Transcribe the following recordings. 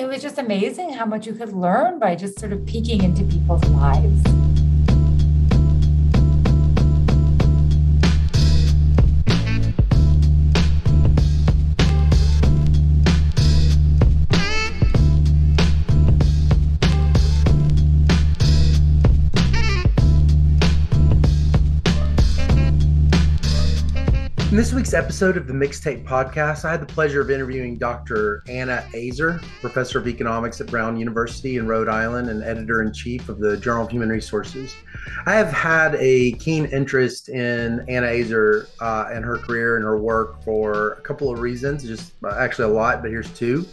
it was just amazing how much you could learn by just sort of peeking into people's lives. This week's episode of the Mixtape Podcast, I had the pleasure of interviewing Dr. Anna Aizer, professor of economics at Brown University in Rhode Island and editor in chief of the Journal of Human Resources. I have had a keen interest in Anna Aizer uh, and her career and her work for a couple of reasons, just uh, actually a lot, but here's two.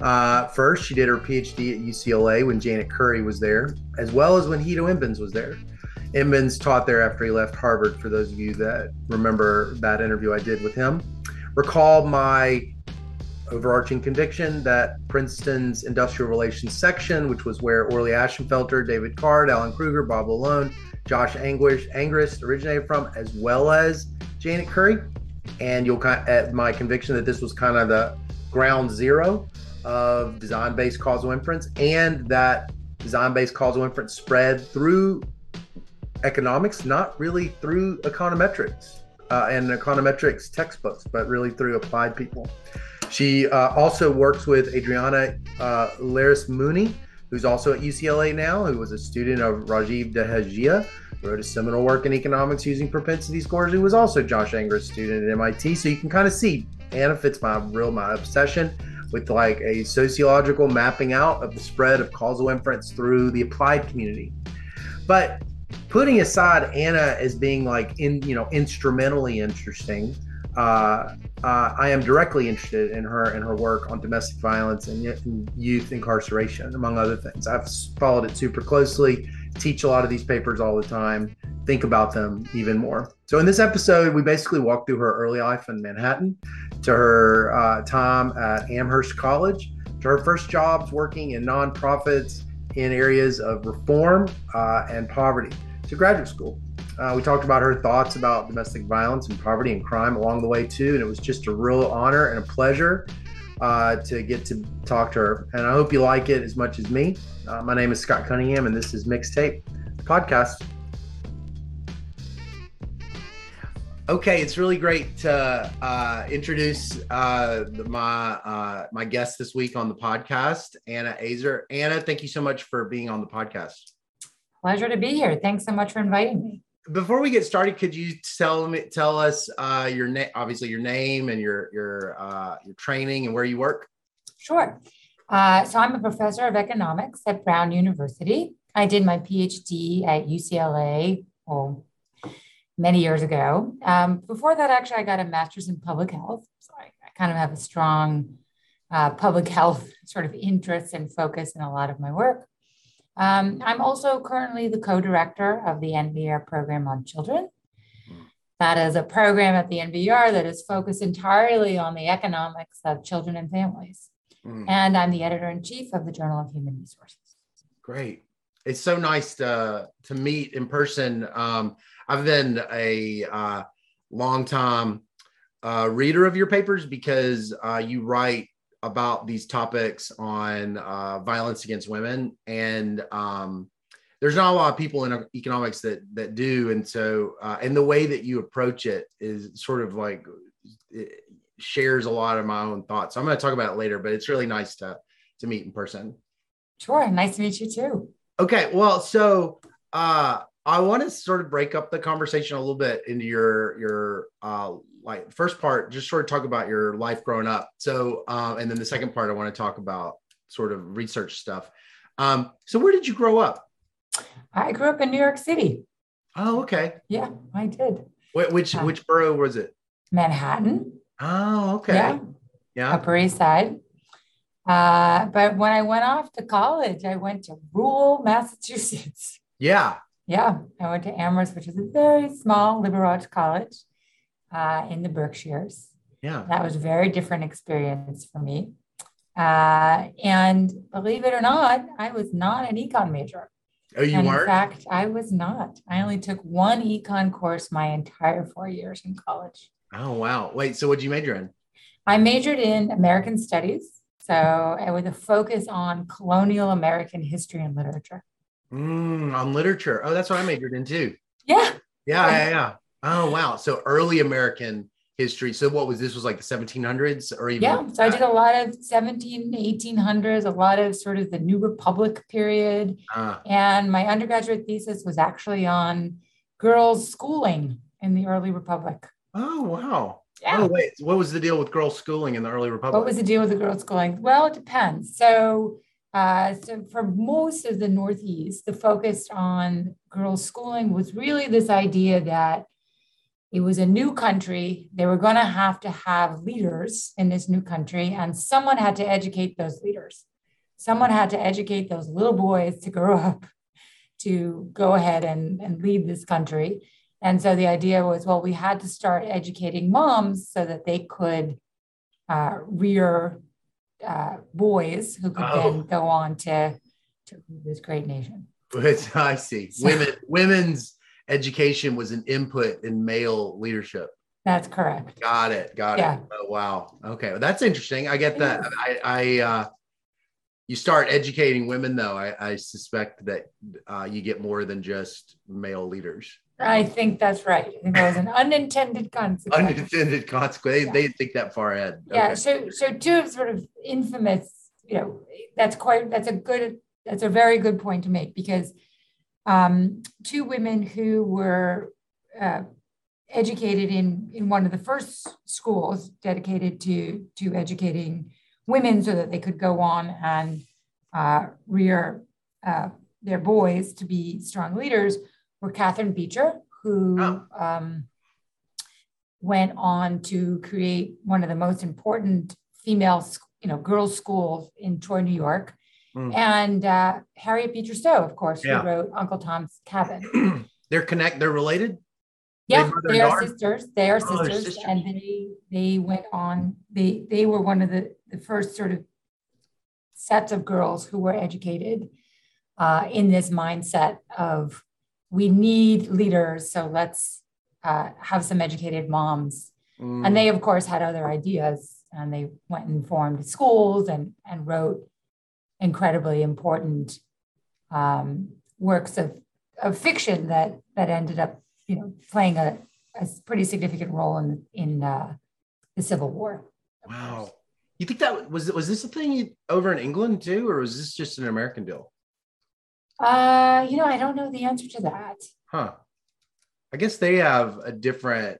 Uh, first, she did her PhD at UCLA when Janet Currie was there, as well as when Guido Imbens was there. Imbens taught there after he left Harvard, for those of you that remember that interview I did with him. Recall my overarching conviction that Princeton's industrial relations section, which was where Orley Ashenfelter, David Card, Alan Krueger, Bob LaLonde, Josh Anguish, Angrist originated from, as well as Janet Currie. And you'll of, my conviction that this was kind of the ground zero of design-based causal inference, and that design-based causal inference spread through economics, not really through econometrics uh, and econometrics textbooks, but really through applied people. She uh, also works with Adriana uh, Lleras-Muney, who's also at UCLA now, who was a student of Rajeev Dehejia, wrote a seminal work in economics using propensity scores, who was also Josh Angrist's student at MIT. So you can kind of see Anna fits my real my obsession with like a sociological mapping out of the spread of causal inference through the applied community. But putting aside Anna as being like in you know instrumentally interesting, uh, uh, I am directly interested in her and her work on domestic violence and youth incarceration, among other things. I've followed it super closely, teach a lot of these papers all the time, think about them even more. So, in this episode, we basically walk through her early life in Manhattan, to her uh, time at Amherst College, to her first jobs working in nonprofits in areas of reform uh, and poverty to graduate school. Uh, we talked about her thoughts about domestic violence and poverty and crime along the way too, and it was just a real honor and a pleasure uh, to get to talk to her. And I hope you like it as much as me. Uh, my name is Scott Cunningham, and this is Mixtape Podcast. Okay, it's really great to uh, introduce uh, my uh, my guest this week on the podcast, Anna Aizer. Anna, thank you so much for being on the podcast. Pleasure to be here. Thanks so much for inviting me. Before we get started, could you tell me tell us uh, your name, obviously your name and your your uh, your training and where you work? Sure. Uh, so I'm a professor of economics at Brown University. I did my PhD at UCLA well, many years ago. Um, before that, actually, I got a master's in public health. So I, I kind of have a strong uh, public health sort of interest and focus in a lot of my work. Um, I'm also currently the co director of the NBER program on children. That is a program at the NBER that is focused entirely on the economics of children and families. Mm. And I'm the editor in chief of the Journal of Human Resources. Great. It's so nice to, to meet in person. Um, I've been a uh, long time uh, reader of your papers because uh, you write about these topics on uh, violence against women, and um, there's not a lot of people in economics that that do. And so, uh, and the way that you approach it is sort of like shares a lot of my own thoughts. So I'm going to talk about it later, but it's really nice to to meet in person. Sure, nice to meet you too. Okay, well, so uh, I want to sort of break up the conversation a little bit into your your uh, like first part, just sort of talk about your life growing up. So, um, and then the second part, I want to talk about sort of research stuff. Um, so, where did you grow up? I grew up in New York City. Oh, okay. Yeah, I did. Wh- which uh, which borough was it? Manhattan. Oh, okay. Yeah. Yeah. Upper East Side. Uh, but when I went off to college, I went to rural Massachusetts. Yeah. Yeah. I went to Amherst, which is a very small liberal arts college uh, in the Berkshires. Yeah. That was a very different experience for me. Uh, and believe it or not, I was not an econ major. Oh, you and weren't? In fact, I was not. I only took one econ course my entire four years in college. Oh, wow. Wait, so what did you major in? I majored in American Studies So, with a focus on colonial American history and literature. Mm, on literature. Oh, that's what I majored in too. Yeah. Yeah, yeah, yeah. Oh, wow. So early American history. So what was this was like the 1700s or even Yeah, so I did a lot of 17 1800s, a lot of sort of the New Republic period. Uh, and my undergraduate thesis was actually on girls schooling in the early republic. Oh, wow. Yeah. Oh, wait. What was the deal with girls schooling in the early republic? What was the deal with the girls schooling? Well, it depends. So uh, so for most of the Northeast, the focus on girls' schooling was really this idea that it was a new country. They were going to have to have leaders in this new country, and someone had to educate those leaders. Someone had to educate those little boys to grow up to go ahead and, and lead this country. And so the idea was well, we had to start educating moms so that they could uh, rear uh, boys who could oh. then go on to to this great nation. I see. So, Women women's education was an input in male leadership. That's correct. Got it. Got yeah. it. Oh, wow. Okay, well, that's interesting. I get that. I, I uh, you start educating women, though. I, I suspect that uh, you get more than just male leaders. I think that's right. I think that was an unintended consequence. Unintended consequence. Yeah. They, think that far ahead. Yeah. Okay. So, so two of sort of infamous. You know, that's quite. That's a good. That's a very good point to make because um, two women who were uh, educated in in one of the first schools dedicated to to educating women so that they could go on and uh, rear uh, their boys to be strong leaders were Catharine Beecher, who oh. um, went on to create one of the most important female, you know, girls' schools in Troy, New York. Mm. And uh, Harriet Beecher Stowe, of course, yeah. who wrote Uncle Tom's Cabin. they're connect. They're related. Yeah, they are sisters. They are oh, sisters, sisters, and they they went on. They they were one of the the first sort of sets of girls who were educated uh, in this mindset of we need leaders, so let's uh, have some educated moms. Mm. And they, of course, had other ideas, and they went and formed schools and and wrote incredibly important um, works of of fiction that that ended up, you know, playing a, a pretty significant role in in uh, the Civil War. Wow. You think that was was this a thing over in England too, or was this just an American deal? Uh, you know, I don't know the answer to that. Huh. I guess they have a different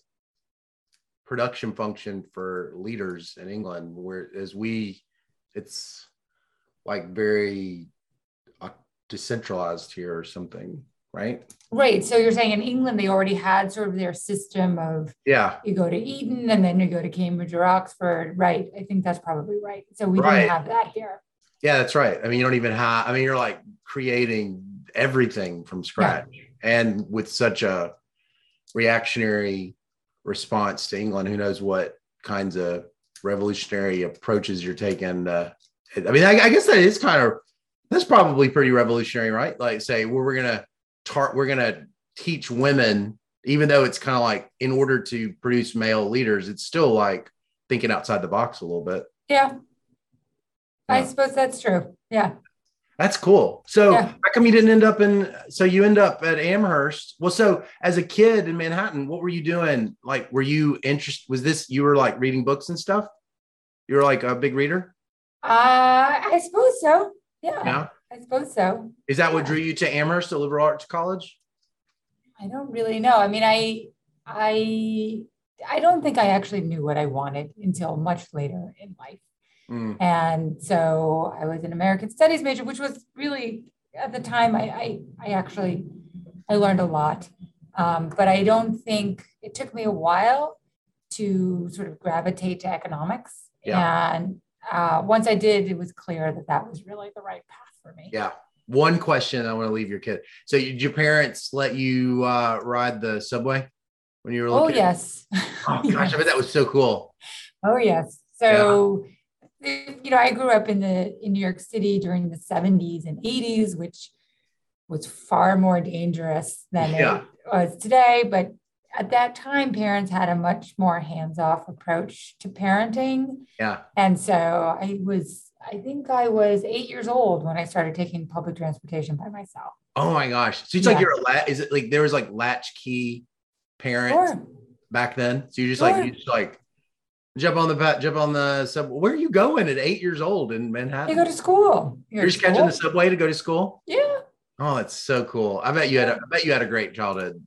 production function for leaders in England, whereas we, it's like very uh, decentralized here or something, right? Right. So you're saying in England they already had sort of their system of yeah. You go to Eton and then you go to Cambridge or Oxford, right? I think that's probably right. So we right. didn't have that here. Yeah, that's right. I mean, you don't even have. I mean, you're like creating everything from scratch yeah. and with such a reactionary response to England, who knows what kinds of revolutionary approaches you're taking. Uh, I mean, I, I, guess that is kind of that's probably pretty revolutionary, right? Like, say, well, we're gonna tar- we're gonna teach women, even though it's kind of like in order to produce male leaders, it's still like thinking outside the box a little bit. Yeah. I suppose that's true. Yeah. That's cool. So yeah. how come you didn't end up in? So you end up at Amherst. Well, so as a kid in Manhattan, what were you doing? Like, were you interested? Was this you were like reading books and stuff? You were like a big reader. Uh, I suppose so. Yeah. Yeah. I suppose so. Is that yeah. what drew you to Amherst, a liberal arts college? I don't really know. I mean, I, I, I don't think I actually knew what I wanted until much later in life. Mm. And so I was an American Studies major, which was really at the time I I, I actually I learned a lot. Um, but I don't think it took me a while to sort of gravitate to economics. Yeah. And uh, once I did, it was clear that that was really the right path for me. Yeah. One question I want to leave your kid. So, did your parents let you uh, ride the subway when you were? Little oh kid? yes. Oh gosh, yes. I bet that was so cool. Oh yes. So. Yeah you know, I grew up in the in New York City during the 70s and 80s, which was far more dangerous than yeah. it was today. But at that time, parents had a much more hands-off approach to parenting. Yeah. And so I was I think I was eight years old when I started taking public transportation by myself. Oh my gosh! So it's yeah. like you're a lat. Is it like there was like latchkey parents sure. back then? So you're just sure. like you just like jump on the jump on the subway. Where are you going at eight years old in Manhattan? You go to school. You're, you're just catching the subway to go to school. Yeah. Oh, that's so cool. I bet you had. A, I bet you had a great childhood.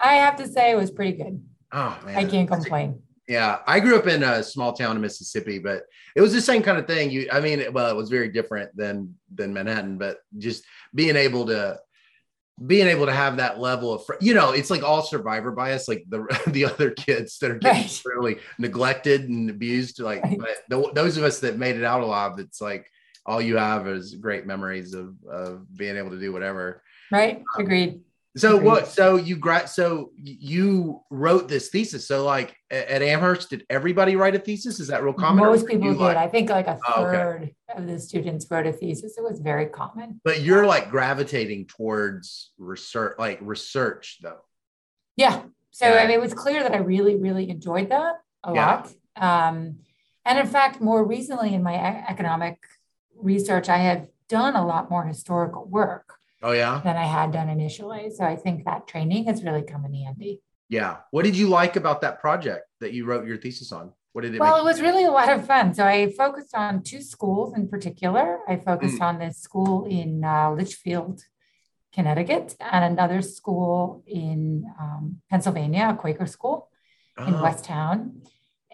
I have to say, it was pretty good. Oh man, I can't complain. Yeah, I grew up in a small town in Mississippi, but it was the same kind of thing. You, I mean, well, it was very different than than Manhattan, but just being able to being able to have that level of, you know, it's like all survivor bias, like the the other kids that are getting right. really neglected and abused. Like, right. but the, those of us that made it out alive, it's like all you have is great memories of of being able to do whatever. Right. Um, Agreed. So what? So you grad? So you wrote this thesis. So like at Amherst, did everybody write a thesis? Is that real common? Most people did. Like, I think like a third oh, okay. of the students wrote a thesis. It was very common. But you're like gravitating towards research, like research, though. Yeah. So yeah. I mean, it was clear that I really, really enjoyed that a yeah. lot. Um, and in fact, more recently in my economic research, I have done a lot more historical work. Oh yeah. Than I had done initially. So I think that training has really come in handy. Yeah. What did you like about that project that you wrote your thesis on? What did it? Well, it was really a lot of fun. So I focused on two schools in particular. I focused mm. on this school in uh, Litchfield, Connecticut, and another school in um, Pennsylvania, a Quaker school oh. in Westtown.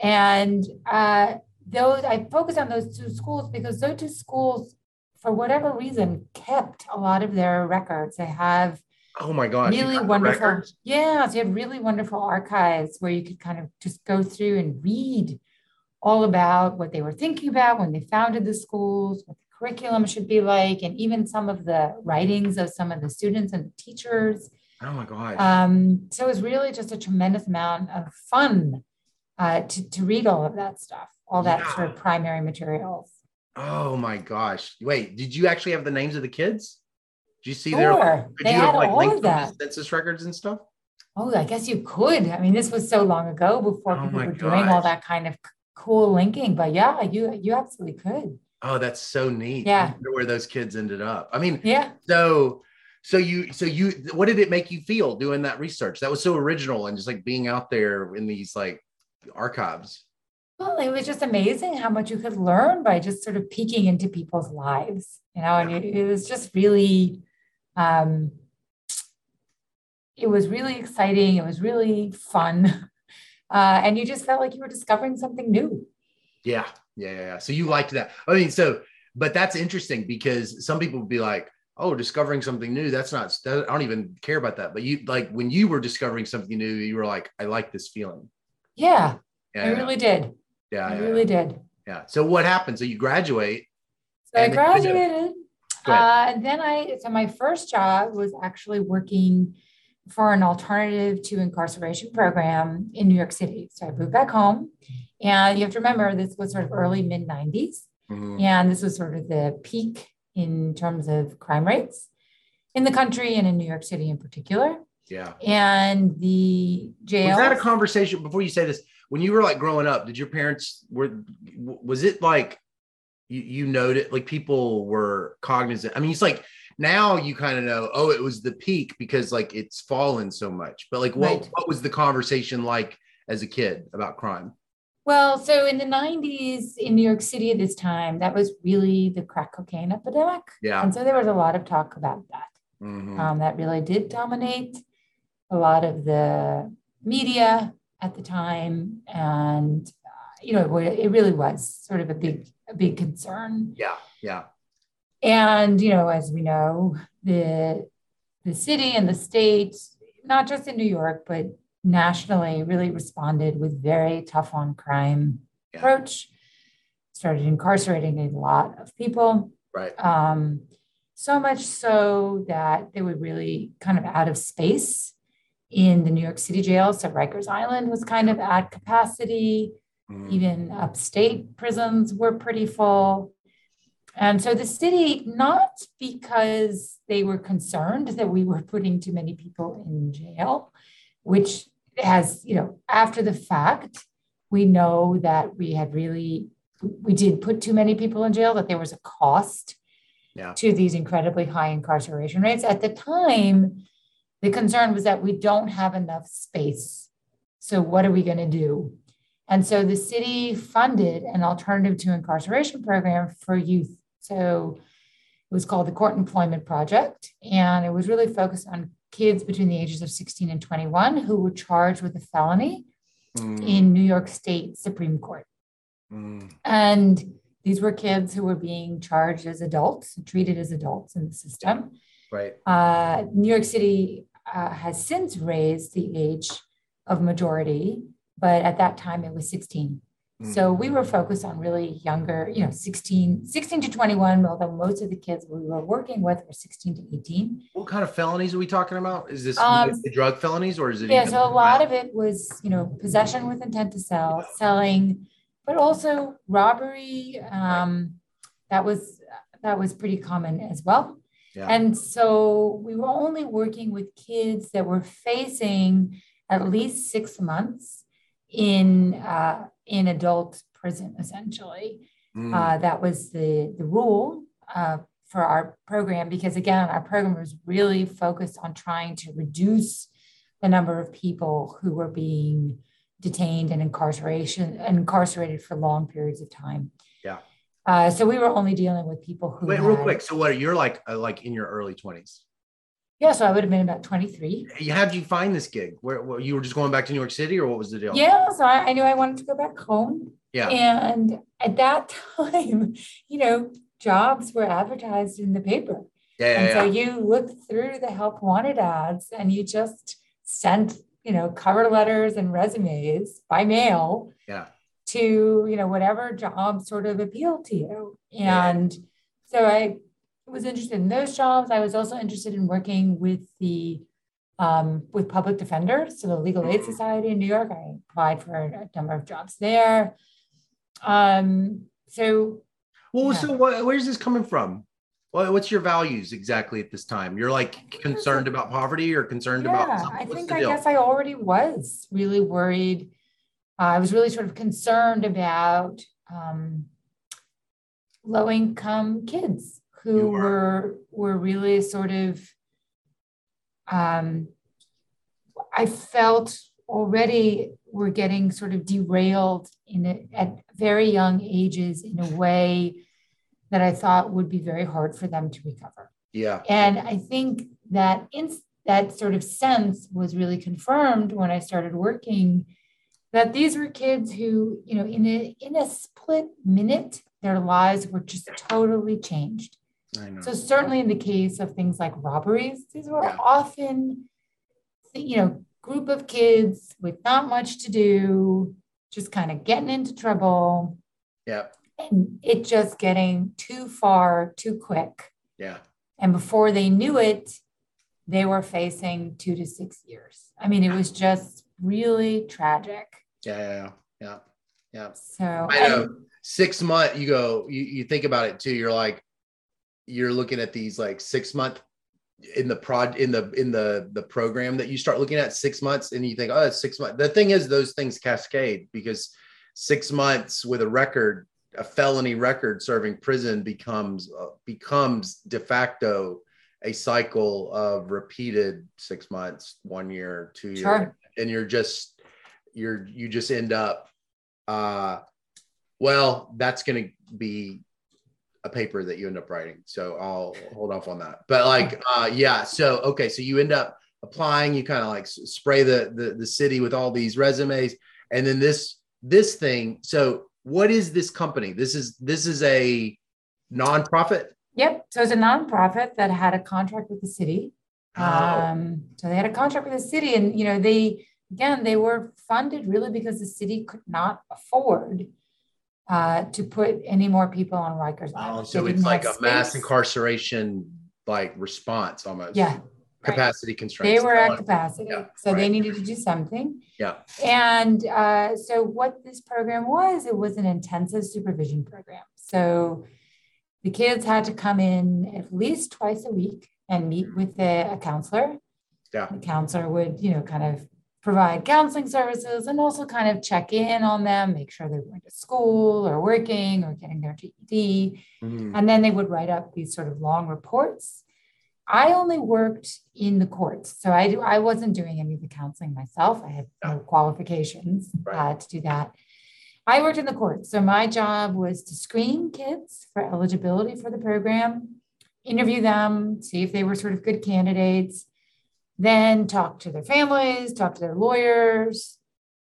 And uh, those I focused on those two schools because those two schools for whatever reason, kept a lot of their records. They have oh my god, really wonderful. Yeah, so you have really wonderful archives where you could kind of just go through and read all about what they were thinking about when they founded the schools, what the curriculum should be like, and even some of the writings of some of the students and the teachers. Oh my god! Um, so it was really just a tremendous amount of fun uh, to to read all of that stuff, all that yeah. sort of primary materials. Oh my gosh. Wait, did you actually have the names of the kids? Did you see sure. their did they you have like that. census records and stuff? Oh, I guess you could. I mean, this was so long ago before oh people were gosh. doing all that kind of cool linking. But yeah, you you absolutely could. Oh, that's so neat. Yeah. where those kids ended up. I mean, yeah. So so you so you what did it make you feel doing that research? That was so original and just like being out there in these like archives. Well, it was just amazing how much you could learn by just sort of peeking into people's lives, you know, and it, it was just really, um, it was really exciting. It was really fun. Uh, and you just felt like you were discovering something new. Yeah, yeah, yeah. So you liked that. I mean, so, but that's interesting because some people would be like, oh, discovering something new. That's not, that, I don't even care about that. But you, like, when you were discovering something new, you were like, I like this feeling. Yeah, yeah I really did. Yeah, I yeah, really yeah. did. Yeah. So what happened? So you graduate. So I graduated. Uh, and then I, so my first job was actually working for an alternative to incarceration program in New York City. So I moved back home. And you have to remember, this was sort of early mid 90s. Mm-hmm. And this was sort of the peak in terms of crime rates in the country and in New York City in particular. Yeah. And the jail. Was that a conversation before you say this? When you were like growing up, did your parents were was it like you you noted like people were cognizant? I mean, it's like now you kind of know, oh, it was the peak because like it's fallen so much. But like what right. what was the conversation like as a kid about crime? Well, so in the 90s in New York City at this time, that was really the crack cocaine epidemic. Yeah. And so there was a lot of talk about that. Mm-hmm. Um, that really did dominate a lot of the media at the time, and uh, you know it really was sort of a big a big concern. Yeah, yeah. And you know, as we know, the the city and the state, not just in New York, but nationally, really responded with very tough on crime yeah. approach. Started incarcerating a lot of people. Right. Um, so much so that they were really kind of out of space in the New York City jail. So Rikers Island was kind of at capacity. Mm. Even upstate prisons were pretty full. And so the city, not because they were concerned that we were putting too many people in jail, which has, you know, after the fact, we know that we had really we did put too many people in jail, that there was a cost Yeah. to these incredibly high incarceration rates. At the time, the concern was that we don't have enough space. So what are we going to do? And so the city funded an alternative to incarceration program for youth. So it was called the Court Employment Project, and it was really focused on kids between the ages of 16 and 21 who were charged with a felony Mm, in New York State Supreme Court. mm, And these were kids who were being charged as adults, treated as adults in the system. right. Uh, New York City uh, has since raised the age of majority, but at that time it was 16. So we were focused on really younger, you know, 16, 16 to 21, although most of the kids we were working with were 16 to 18. What kind of felonies are we talking about? Is this Um, the drug felonies or is it? Yeah, so a lot of it was, you know, possession with intent to sell, selling, but also robbery. Um, that was that was pretty common as well. Yeah. And so we were only working with kids that were facing at least six months in uh, in adult prison, essentially. Mm, Uh, that was the, the rule uh, for our program because, again, our program was really focused on trying to reduce the number of people who were being detained and incarceration incarcerated for long periods of time. Yeah. Uh, so we were only dealing with people who Wait, real quick. So what? You're like uh, like in your early twenties. Yeah, so I would have been about 23. How did you find this gig? Where, where you were just going back to New York City, or what was the deal? Yeah, so I, I knew I wanted to go back home. Yeah. And at that time, you know, jobs were advertised in the paper. Yeah. Yeah. And yeah. so you looked through the help wanted ads and you just sent, you know, cover letters and resumes by mail Yeah. To, you know, whatever job sort of appealed to you. And so I was interested in those jobs. I was also interested in working with the um, with public defenders, so the Legal Aid Mhm. Society in New York. I applied for a number of jobs there. Um, so Well, Yeah. so what, where's this coming from? What, what's your values exactly at this time? You're like concerned about poverty or concerned about Yeah, something? I think I deal? guess I already was really worried. Uh, I was really sort of concerned about um, low income kids who were. were really sort of. Um, I felt already were getting sort of derailed in a, at very young ages in a way that I thought would be very hard for them to recover. yeah. And I think that in that sort of sense was really confirmed when I started working that these were kids who, you know, in a in a split minute, their lives were just totally changed. I know. So certainly in the case of things like robberies, these were Yeah. often, you know, group of kids with not much to do, just kind of getting into trouble yeah. and it just getting too far too quick. Yeah. And before they knew it, they were facing two to six years. I mean, it was just really tragic. Yeah. Yeah. Yeah. Yeah. So I know. Six month, you go, you, you think about it too. You're like, you're looking at these like six month in the prod in the in the the program that you start looking at six months and you think, oh, it's six months. The thing is, those things cascade because six months with a record, a felony record serving prison becomes uh, becomes de facto a cycle of repeated six months, one year, two years, Sure. and you're just you're you just end up uh well that's going to be a paper that you end up writing so i'll hold off on that but like uh yeah so okay so you end up applying you kind of like spray the, the the city with all these resumes and then this this thing so what is this company this is this is a nonprofit Yep. So it's a nonprofit that had a contract with the city. Oh. Um, so they had a contract with the city, and you know, they again they were funded really because the city could not afford uh, to put any more people on Rikers Oh, so They it's like a have mass incarceration like response almost Yeah, right. capacity They were at capacity, Yeah, so they needed to do something. yeah And uh, so, what this program was, it was an intensive supervision program. So, the kids had to come in at least twice a week and meet with the, a counselor. Yeah. The counselor would, you know, kind of provide counseling services and also kind of check in on them, make sure they're going to school or working or getting their GED. Mm-hmm. And then they would write up these sort of long reports. I only worked in the courts. So I, do, I wasn't doing any of the counseling myself. I had no qualifications right. uh, to do that. I worked in the courts. So my job was to screen kids for eligibility for the program, interview them, see if they were sort of good candidates, then talk to their families, talk to their lawyers,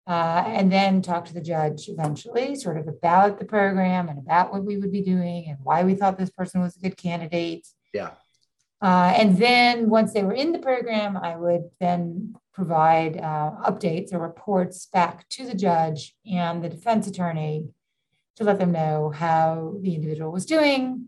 uh, and then talk to the judge eventually, sort of about the program and about what we would be doing and why we thought this person was a good candidate. Yeah. Uh, and then once they were in the program, I would then provide uh, updates or reports back to the judge and the defense attorney to let them know how the individual was doing.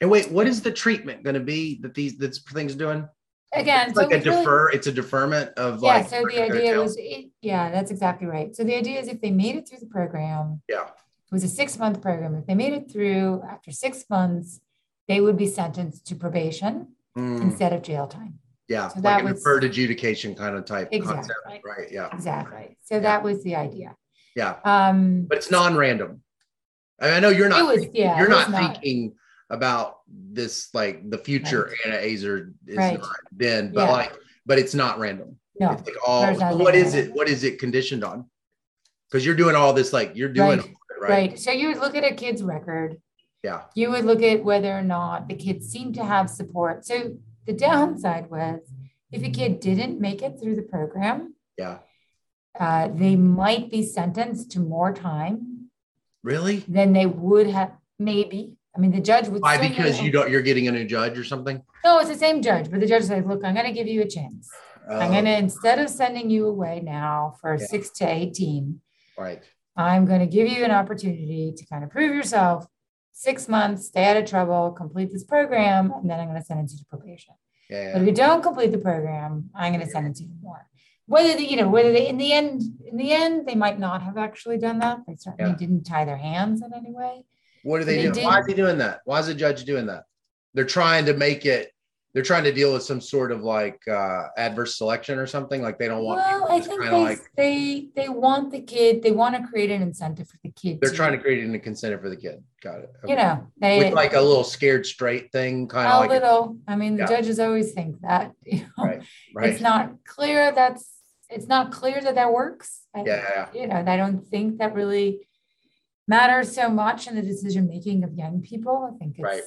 And wait, what is the treatment going to be that these that thing's doing? Again, it's like so a defer. Really, it's a deferment of yeah. Like so the idea was, it, yeah, that's exactly right. So the idea is if they made it through the program, yeah, it was a six month program. If they made it through after six months, they would be sentenced to probation mm. instead of jail time. Yeah, so like that was deferred adjudication kind of type exactly. concept, right? Yeah, exactly. So yeah. that was the idea. Yeah, um, but it's non-random. I, mean, I know you're not. Was, yeah, you're not, not thinking about this like the future right. Anna Aizer is right. not then, but yeah. like, but it's not random. No, it's like all. What is it? What is it conditioned on? Because you're doing all this, like you're doing right. It, right. right. So you would look at a kid's record. Yeah. You would look at whether or not the kids seem to have support. So the downside was if a kid didn't make it through the program. Yeah. Uh, they might be sentenced to more time. Really? Than they would have maybe I mean, the judge would. Why? Because you don't. You're getting a new judge or something. No, it's the same judge, but the judge says, "Look, I'm going to give you a chance. I'm going to oh. instead of sending you away now for yeah. six to eighteen, right? I'm going to give you an opportunity to kind of prove yourself. Six months, stay out of trouble, complete this program, and then I'm going to send it to probation. Yeah, yeah. But if you don't complete the program, I'm going to sentence you more. Whether the, you know whether they in the end in the end they might not have actually done that. They certainly didn't tie their hands in any way. What are they, they doing? Why is he doing that? Why is the judge doing that? They're trying to make it. They're trying to deal with some sort of like uh, adverse selection or something. Like they don't want. Well, I think they, like, they they want the kid. They want to create an incentive for the kid. They're to, trying to create an incentive for the kid. Got it. Okay. You know, they with like a little scared straight thing, kind of a like little. I mean, the yeah. judges always think that. You know, right. Right. It's not clear. That's it's not clear that that works. I, yeah. You know, I don't think that really matters so much in the decision making of young people. I think it's right.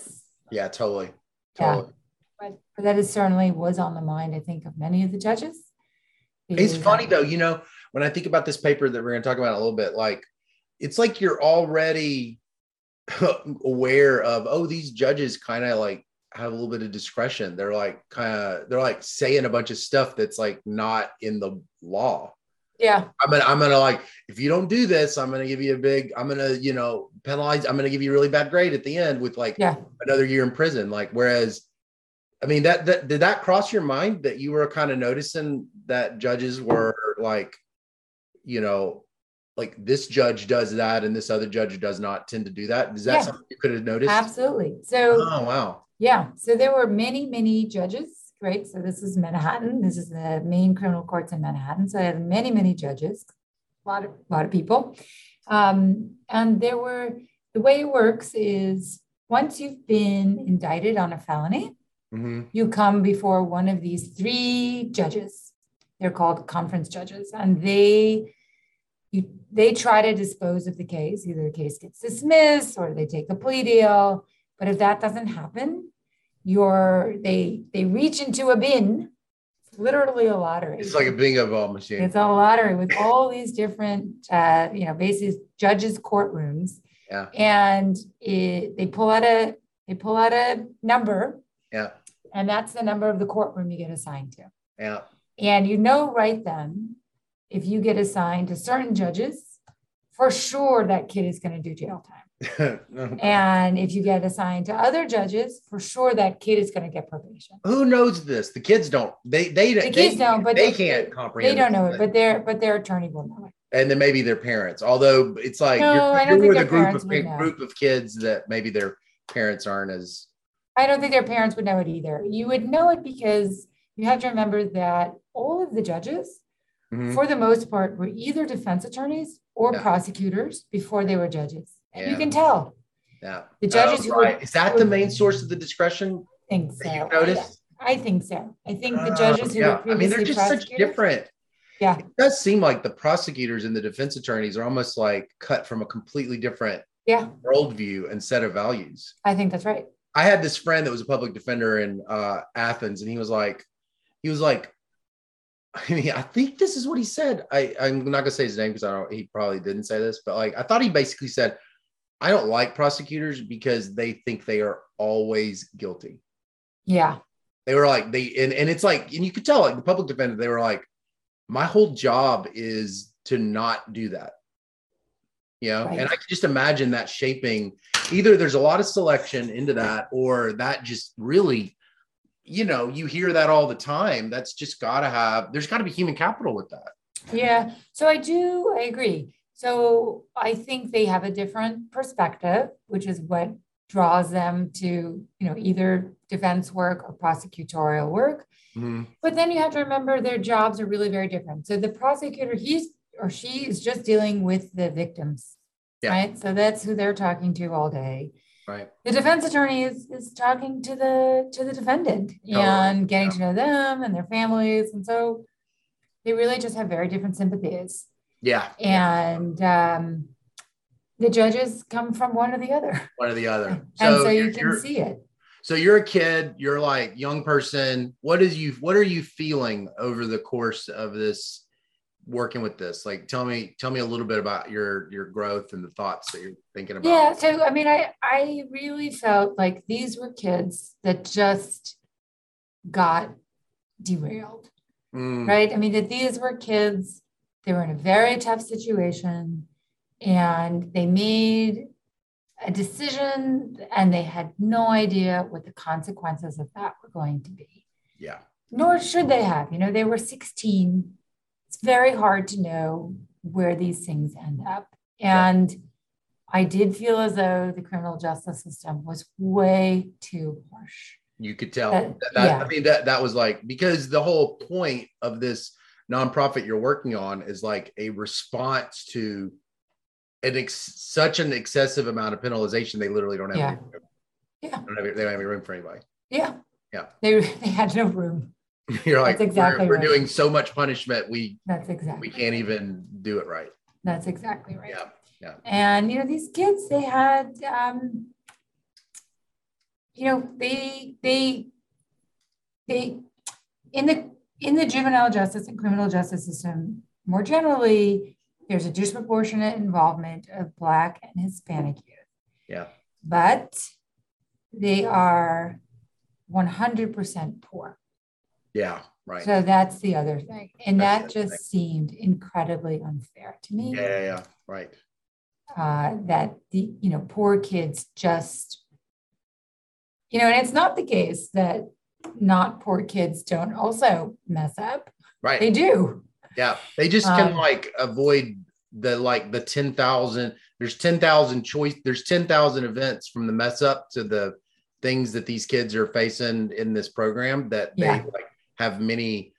Yeah, totally. Totally. Yeah. But, but that is certainly was on the mind, I think, of many of the judges. It's funny though, you know, when I think about this paper that we're going to talk about a little bit, like it's like you're already aware of, oh, these judges kind of like have a little bit of discretion. They're like kind of they're like saying a bunch of stuff that's like not in the law. Yeah. I'm gonna I'm gonna like if you don't do this, I'm gonna give you a big I'm gonna, you know, penalize, I'm gonna give you a really bad grade at the end with like yeah. another year in prison. Like whereas I mean that that did that cross your mind that you were kind of noticing that judges were like, you know, like this judge does that and this other judge does not tend to do that. Is that yeah. something you could have noticed? Absolutely. So oh wow. Yeah. So there were many, many judges right? So this is Manhattan. This is the main criminal courts in Manhattan. So I have many, many judges, a lot of, a lot of people. Um, and there were, the way it works is once you've been indicted on a felony, mm-hmm. you come before one of these three judges. They're called conference judges, and they you, they try to dispose of the case. Either the case gets dismissed or they take a plea deal. But if that doesn't happen, your they they reach into a bin. It's literally a lottery. It's like a bingo ball machine. It's a lottery with all these different uh, you know basically judges courtrooms. Yeah. And it, they pull out a they pull out a number. Yeah. And that's the number of the courtroom you get assigned to. Yeah. And you know right then if you get assigned to certain judges for sure that kid is going to do jail time and if you get assigned to other judges, for sure that kid is going to get probation. Who knows this? The kids don't. They they the they, kids don't, but they, they can't comprehend. They don't know it, but their but their attorney will know it. And then maybe their parents. Although it's like no, you're, you're with a group of group of kids that maybe their parents aren't as. I don't think their parents would know it either. You would know it because you have to remember that all of the judges mm-hmm. for the most part, were either defense attorneys or yeah. prosecutors before they were judges. Yeah. you can tell. Yeah. The judges uh, right. Were, Is that the main source of the discretion? I think so. You noticed? I think so. I think the uh, judges who yeah. I mean, they're just such different. Yeah. It does seem like the prosecutors and the defense attorneys are almost like cut from a completely different yeah worldview and set of values. I think that's right. I had this friend that was a public defender in uh, Athens, and he was like, he was like, I mean, I think this is what he said. I, I'm not gonna say his name because I don't. He probably didn't say this, but like, I thought he basically said, I don't like prosecutors because they think they are always guilty. Yeah. They were like they and, and it's like and you could tell like the public defender they were like my whole job is to not do that. You know, right. and I can just imagine that shaping either there's a lot of selection into that or that just really you know, you hear that all the time. That's just got to have there's got to be human capital with that. Yeah. So I do I agree. So I think they have a different perspective, which is what draws them to you know either defense work or prosecutorial work. Mm-hmm. but then you have to remember their jobs are really very different. So the prosecutor he's or she is just dealing with the victims yeah. right? So that's who they're talking to all day. Right. The defense attorney is, is talking to the to the defendant oh, and getting yeah. to know them and their families. And so they really just have very different sympathies yeah and um the judges come from one or the other. One or the other. So and so you can see it. So you're a kid, you're like young person. What is you what are you feeling over the course of this working with this? Like tell me tell me a little bit about your your growth and the thoughts that you're thinking about. Yeah, so I mean I I really felt like these were kids that just got derailed. Mm. Right? I mean that these were kids they were in a very tough situation and they made a decision and they had no idea what the consequences of that were going to be. Yeah. Nor should they have. You know, they were 16. It's very hard to know where these things end up. And yeah. I did feel as though the criminal justice system was way too harsh. You could tell. That, that, yeah. I mean, that that was like because the whole point of this nonprofit you're working on is like a response to an ex- such an excessive amount of penalization, they literally don't have. Yeah. Yeah. They don't, have, they don't have any room for anybody. Yeah. Yeah. They they had no room. You're like That's exactly we're, we're doing so much punishment. We That's exactly. We can't even do it right. That's exactly right. Yeah. Yeah. And you know these kids, they had, um, you know, they they they in the in the juvenile justice and criminal justice system more generally there's a disproportionate involvement of Black and Hispanic youth. Yeah. But they are 100% poor. Yeah, right. So that's the other thing. And that's that just thing. seemed incredibly unfair to me. Yeah, yeah, yeah. right. Uh, that the, you know, poor kids just, you know, and it's not the case that not poor kids don't also mess up. Right. They do. Yeah, they just can um, like avoid the like the 10,000 there's 10,000 choice there's 10,000 events from the mess up to the things that these kids are facing in this program that they yeah. like have many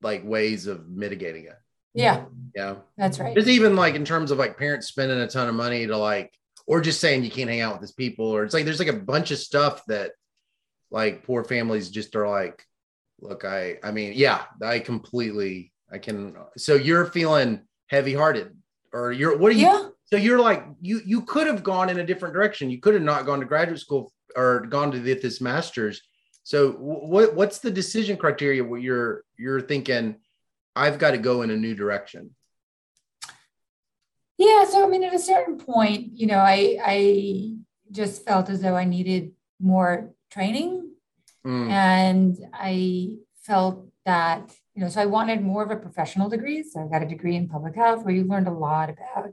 like ways of mitigating it. Yeah. Yeah. That's right. There's even like in terms of like parents spending a ton of money to like or just saying you can't hang out with these people or it's like there's like a bunch of stuff that like poor families just are like look I I mean yeah, I completely I can. So you're feeling heavy hearted, or you're what are you? Yeah. So you're like you you could have gone in a different direction. You could have not gone to graduate school or gone to get this master's. So what what's the decision criteria where you're you're thinking I've got to go in a new direction? Yeah, so I mean at a certain point, you know, I I just felt as though I needed more training mm. and I felt that you know, so I wanted more of a professional degree. So I got a degree in public health where you learned a lot about,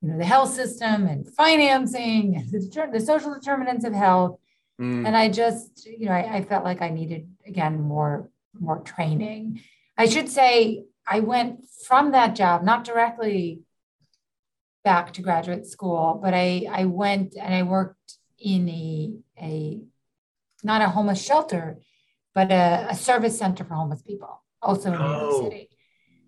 you know, the health system and financing and the, the social determinants of health. Mm. And I just, you know, I, I felt like I needed again more more training. I should say I went from that job, not directly back to graduate school, but I I went and I worked in a a not a homeless shelter, but a, a service center for homeless people, also in. New York oh. City.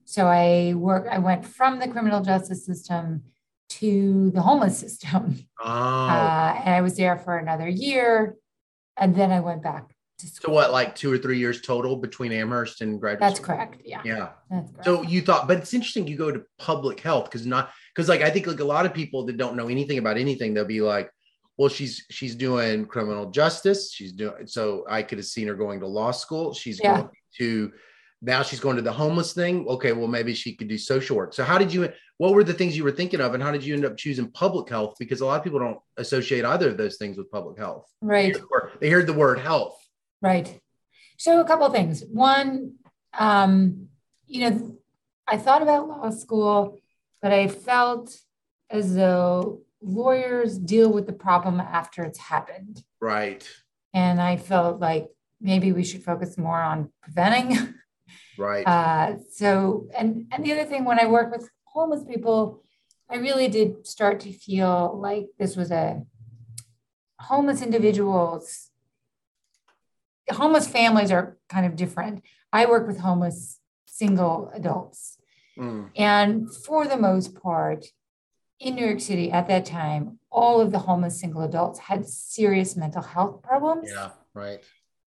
So I work. I went from the criminal justice system to the homeless system, Oh. uh, and I was there for another year, and then I went back to so what, like two or three years total between Amherst and graduate That's school? correct. Yeah, Yeah. that's correct. So you thought, but it's interesting you go to public health because not because like I think like a lot of people that don't know anything about anything, they'll be like, well, she's she's doing criminal justice. She's doing so I could have seen her going to law school. She's Yeah. going to now she's going to the homeless thing. Okay, well, maybe she could do social work. So how did you what were the things you were thinking of and how did you end up choosing public health? Because a lot of people don't associate either of those things with public health. right. They heard the word health. Right. So a couple of things. One, um, you know, I thought about law school, but I felt as though lawyers deal with the problem after it's happened. Right. And I felt like maybe we should focus more on preventing. Right. Uh, so, and and the other thing, when I work with homeless people, I really did start to feel like this was a homeless individuals. Homeless families are kind of different. I work with homeless single adults, Mm. and for the most part, in New York City at that time, all of the homeless single adults had serious mental health problems. Yeah. Right.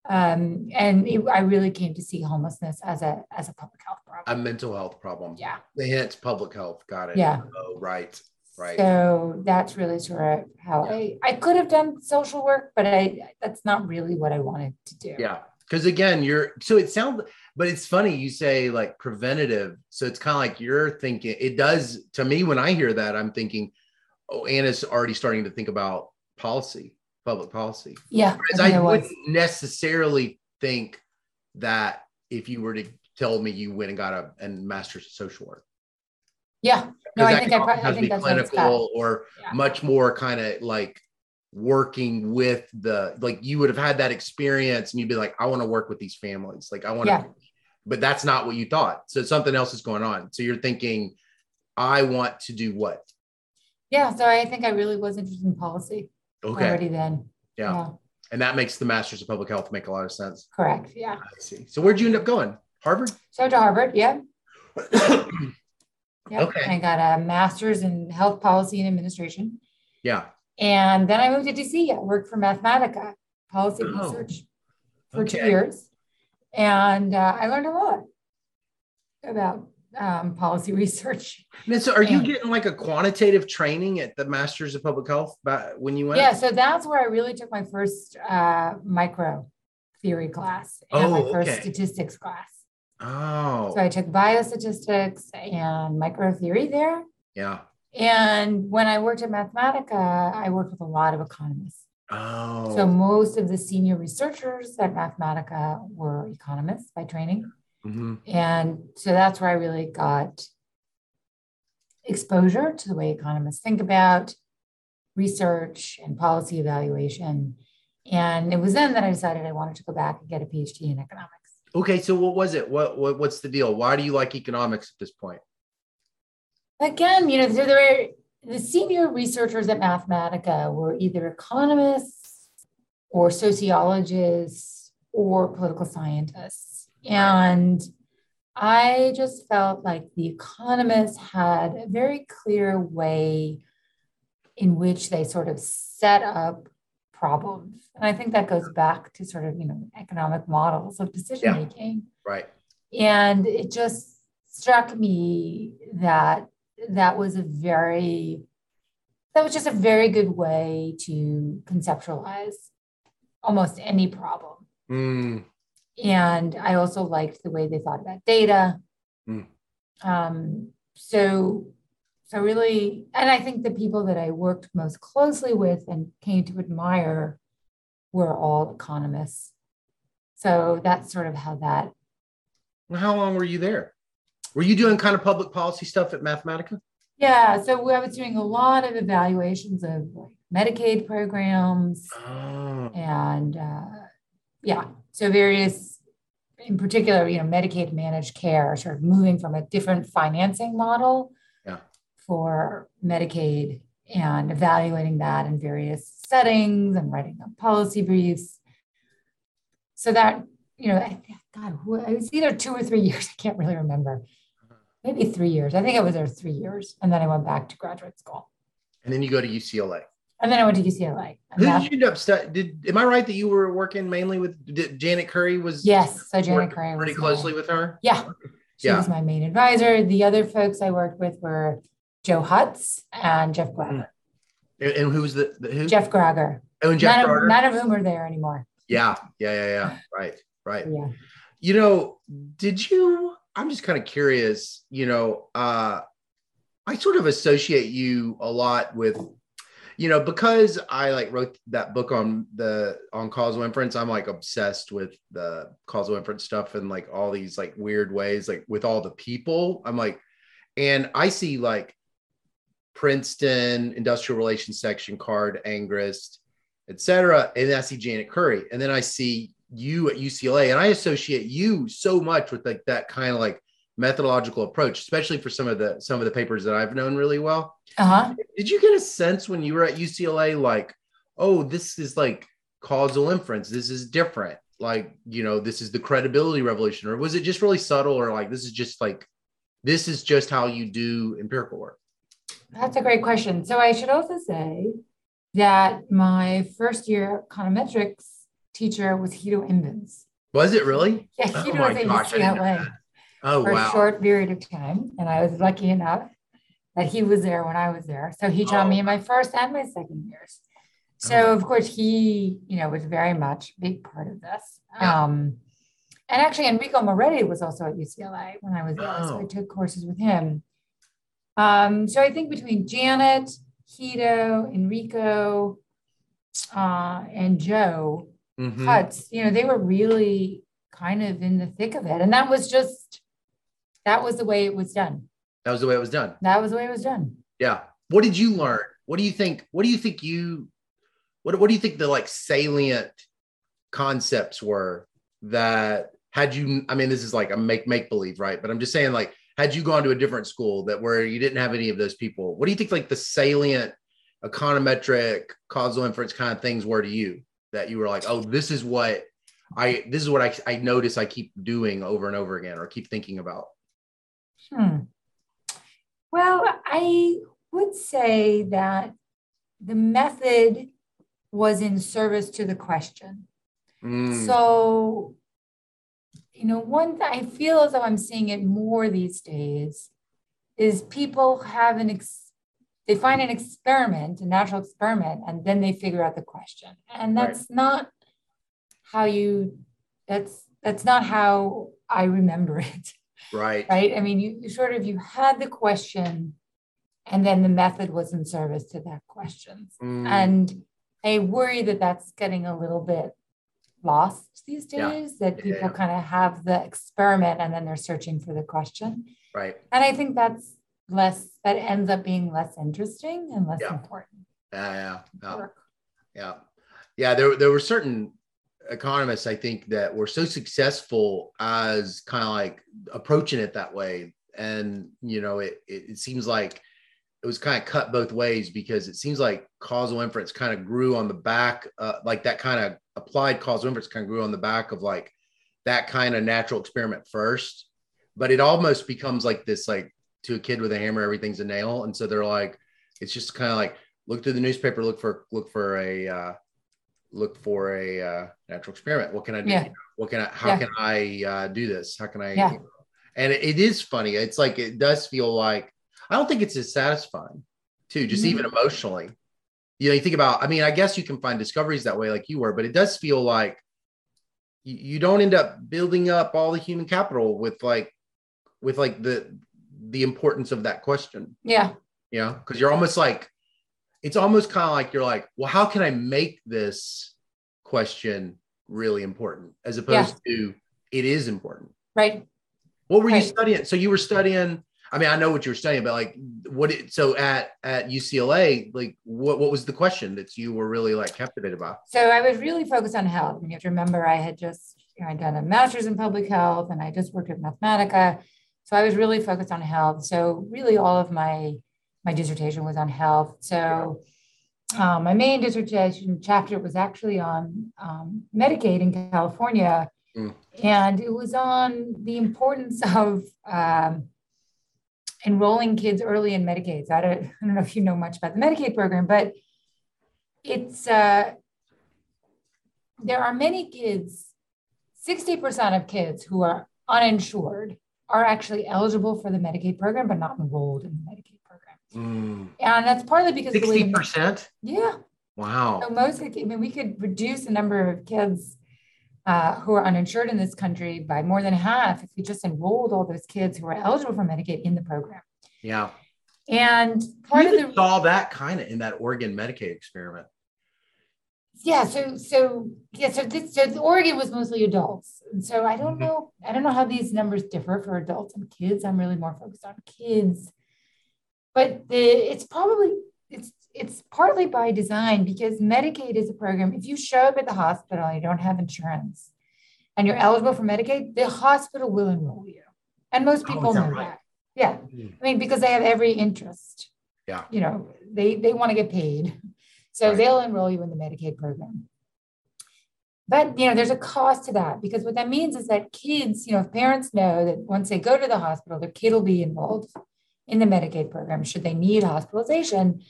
Um, and it, I really came to see homelessness as a as a public health problem. A mental health problem. yeah. the Hence public health. Got it. Yeah. Oh, right. Right. So that's really sort of how I I could have done social work, but I that's not really what I wanted to do. Yeah. Because again, you're so it sounds, but it's funny you say like preventative. So it's kind of like you're thinking, it does to me when I hear that, I'm thinking, oh, Anna's already starting to think about policy, public policy. Yeah. Because I, I wouldn't necessarily think that if you were to tell me you went and got a and master's of social work. Yeah. No, I think I, pro- I think that's what it's got. clinical or Yeah. much more kind of like working with the like you would have had that experience and you'd be like, I want to work with these families. Like I want to, Yeah. but that's not what you thought. So something else is going on. So you're thinking, I want to do what? Yeah. So I think I really was interested in policy Okay. already then. Yeah. And that makes the Masters of Public Health make a lot of sense. Correct. Yeah. I see. So where'd you end up going? Harvard? So to Harvard. Yeah. Yeah. Okay. I got a master's in health policy and administration. yeah. And then I moved to DC. I worked for Mathematica, policy Oh, research for two years. And uh, I learned a lot about um, policy research. And so are you getting like a quantitative training at the Masters of Public Health back when you went? Yeah, so that's where I really took my first uh, micro theory class and my Oh, first okay. statistics class. Oh, So I took biostatistics and micro theory there. yeah. And when I worked at Mathematica, I worked with a lot of economists. Oh, So most of the senior researchers at Mathematica were economists by training. Mhm. And so that's where I really got exposure to the way economists think about research and policy evaluation. And it was then that I decided I wanted to go back and get a PhD in economics. okay. So what was it? What, what what's the deal? Why do you like economics at this point? Again, you know, so there were the senior researchers at Mathematica were either economists or sociologists or political scientists. And I just felt like the economists had a very clear way in which they sort of set up problems. And I think that goes back to sort of, you know, economic models of decision making. Right. And it just struck me that that was a very, that was just a very good way to conceptualize almost any problem. Mm, And I also liked the way they thought about data. Mm. Um, so, so really, and I think the people that I worked most closely with and came to admire were all economists. So that's sort of how that well, how long were you there? Were you doing kind of public policy stuff at Mathematica? Yeah, so I was doing a lot of evaluations of like Medicaid programs Oh, and uh, yeah, so various, in particular, you know, Medicaid managed care, sort of moving from a different financing model Yeah. for Medicaid and evaluating that in various settings and writing up policy briefs. So that, you know, I- God, it was either two or three years, I can't really remember. Maybe three years. I think I was there three years, and then I went back to graduate school. And then you go to UCLA. And then I went to UCLA. Who did you end up studying? Did am I right that you were working mainly with did, Janet Currie? Was yes, so Janet Currie pretty closely my, with her. Yeah, she yeah. was my main advisor. The other folks I worked with were Joe Hotz and Jeff Grogger. Mm-hmm. And, and who's the, the who? Jeff Grogger. Oh, and Jeff none Grogger. Of, none of whom are there anymore. Yeah, yeah, yeah, yeah. Right, right. Yeah. You know, did you? I'm just kind of curious. You know, uh, I sort of associate you a lot with you know because i like wrote that book on the on causal inference i'm like obsessed with the causal inference stuff and like all these like weird ways like with all the people i'm like and i see like princeton industrial relations section card angrist etc and i see janet currie and then i see you at ucla and i associate you so much with like that kind of like methodological approach, especially for some of the some of the papers that I've known really well. Uh-huh. Did you get a sense when you were at UCLA, like, oh, this is like causal inference, this is different, like you know, this is the credibility revolution, or was it just really subtle, or like this is just like this is just how you do empirical work? That's a great question. So I should also say that my first year econometrics teacher was Guido Imbens. Was it really? Yeah, Guido oh was at gosh, UCLA oh, for wow. a short period of time. And I was lucky enough that he was there when I was there. So he taught oh. me in my first and my second years. So oh. of course he, you know, was very much a big part of this. Yeah. Um, and actually Enrico Moretti was also at UCLA when I was there. So I oh. took courses with him. Um, so I think between Janet, Guido, Enrico, uh, and Joe mm-hmm. Hotz, you know, they were really kind of in the thick of it. And that was just that was the way it was done. That was the way it was done. That was the way it was done. Yeah. What did you learn? What do you think? What do you think you what what do you think the like salient concepts were that had you I mean this is like a make make believe, right? But I'm just saying like had you gone to a different school that where you didn't have any of those people, what do you think like the salient econometric causal inference kind of things were to you that you were like, oh, this is what I this is what I I notice I keep doing over and over again or keep thinking about? Hmm. Well, I would say that the method was in service to the question. Mm. So, you know, one thing I feel as though I'm seeing it more these days is people have an ex- they find an experiment, a natural experiment, and then they figure out the question. And that's right. not how you that's that's not how I remember it. Right. Right. I mean, you, you sort of you had the question and then the method was in service to that question. Mm. And I worry that that's getting a little bit lost these days, yeah. that people yeah. kind of have the experiment and then they're searching for the question. Right. And I think that's less, that ends up being less interesting and less yeah. important. Yeah. Yeah. Yeah. Yeah. There, there were certain economists, I think, that were so successful as kind of like approaching it that way. And, you know, it, it, it seems like it was kind of cut both ways because it seems like causal inference kind of grew on the back, uh, like that kind of applied causal inference kind of grew on the back of like that kind of natural experiment first. But it almost becomes like this, like to a kid with a hammer, everything's a nail. And so they're like, it's just kind of like look through the newspaper, look for look for a uh, look for a uh, natural experiment. What can I do? Yeah. What can I? How yeah. can I uh, do this? How can I? Yeah. You know? And it, it is funny. It's like it does feel like I don't think it's as satisfying, too. Just mm-hmm. even emotionally, you know, you think about. I mean, I guess you can find discoveries that way, like you were, but it does feel like you, you don't end up building up all the human capital with like with like the the importance of that question. Yeah. Yeah. because you're almost like it's almost kind of like you're like, well, how can I make this question really important as opposed yeah. to it is important? Right. What were right. you studying? So you were studying. I mean, I know what you were studying, but like, what? It, so at at UCLA, like, what what was the question that you were really like captivated by? So I was really focused on health. And you have to remember, I had just you know, I'd done a master's in public health, and I just worked at Mathematica. So I was really focused on health. So really, all of my my dissertation was on health. So um, my main dissertation chapter was actually on um, Medicaid in California. Mm. And it was on the importance of um, enrolling kids early in Medicaid. So I don't, I don't know if you know much about the Medicaid program, but it's uh, there are many kids, 60% of kids who are uninsured are actually eligible for the Medicaid program, but not enrolled in the Medicaid program. Mm. And that's partly because 60%? yeah. Wow. So most, I mean, we could reduce the number of kids uh, who are uninsured in this country by more than half if we just enrolled all those kids who are eligible for Medicaid in the program. Yeah. And part we of the We saw that kind of in that Oregon Medicaid experiment. Yeah, so so yeah, so this so Oregon was mostly adults, and so I don't mm-hmm. know I don't know how these numbers differ for adults and kids. I'm really more focused on kids, but the it's probably it's it's partly by design because Medicaid is a program. If you show up at the hospital and you don't have insurance and you're eligible for Medicaid, the hospital will enroll you. And most oh, people oh, know right? that. Yeah. Mm. I mean, because they have every interest. Yeah. You know, they they want to get paid. So right. they'll enroll you in the Medicaid program. But you know, there's a cost to that because what that means is that kids, you know, if parents know that once they go to the hospital, their kid will be enrolled in the Medicaid program should they need hospitalization,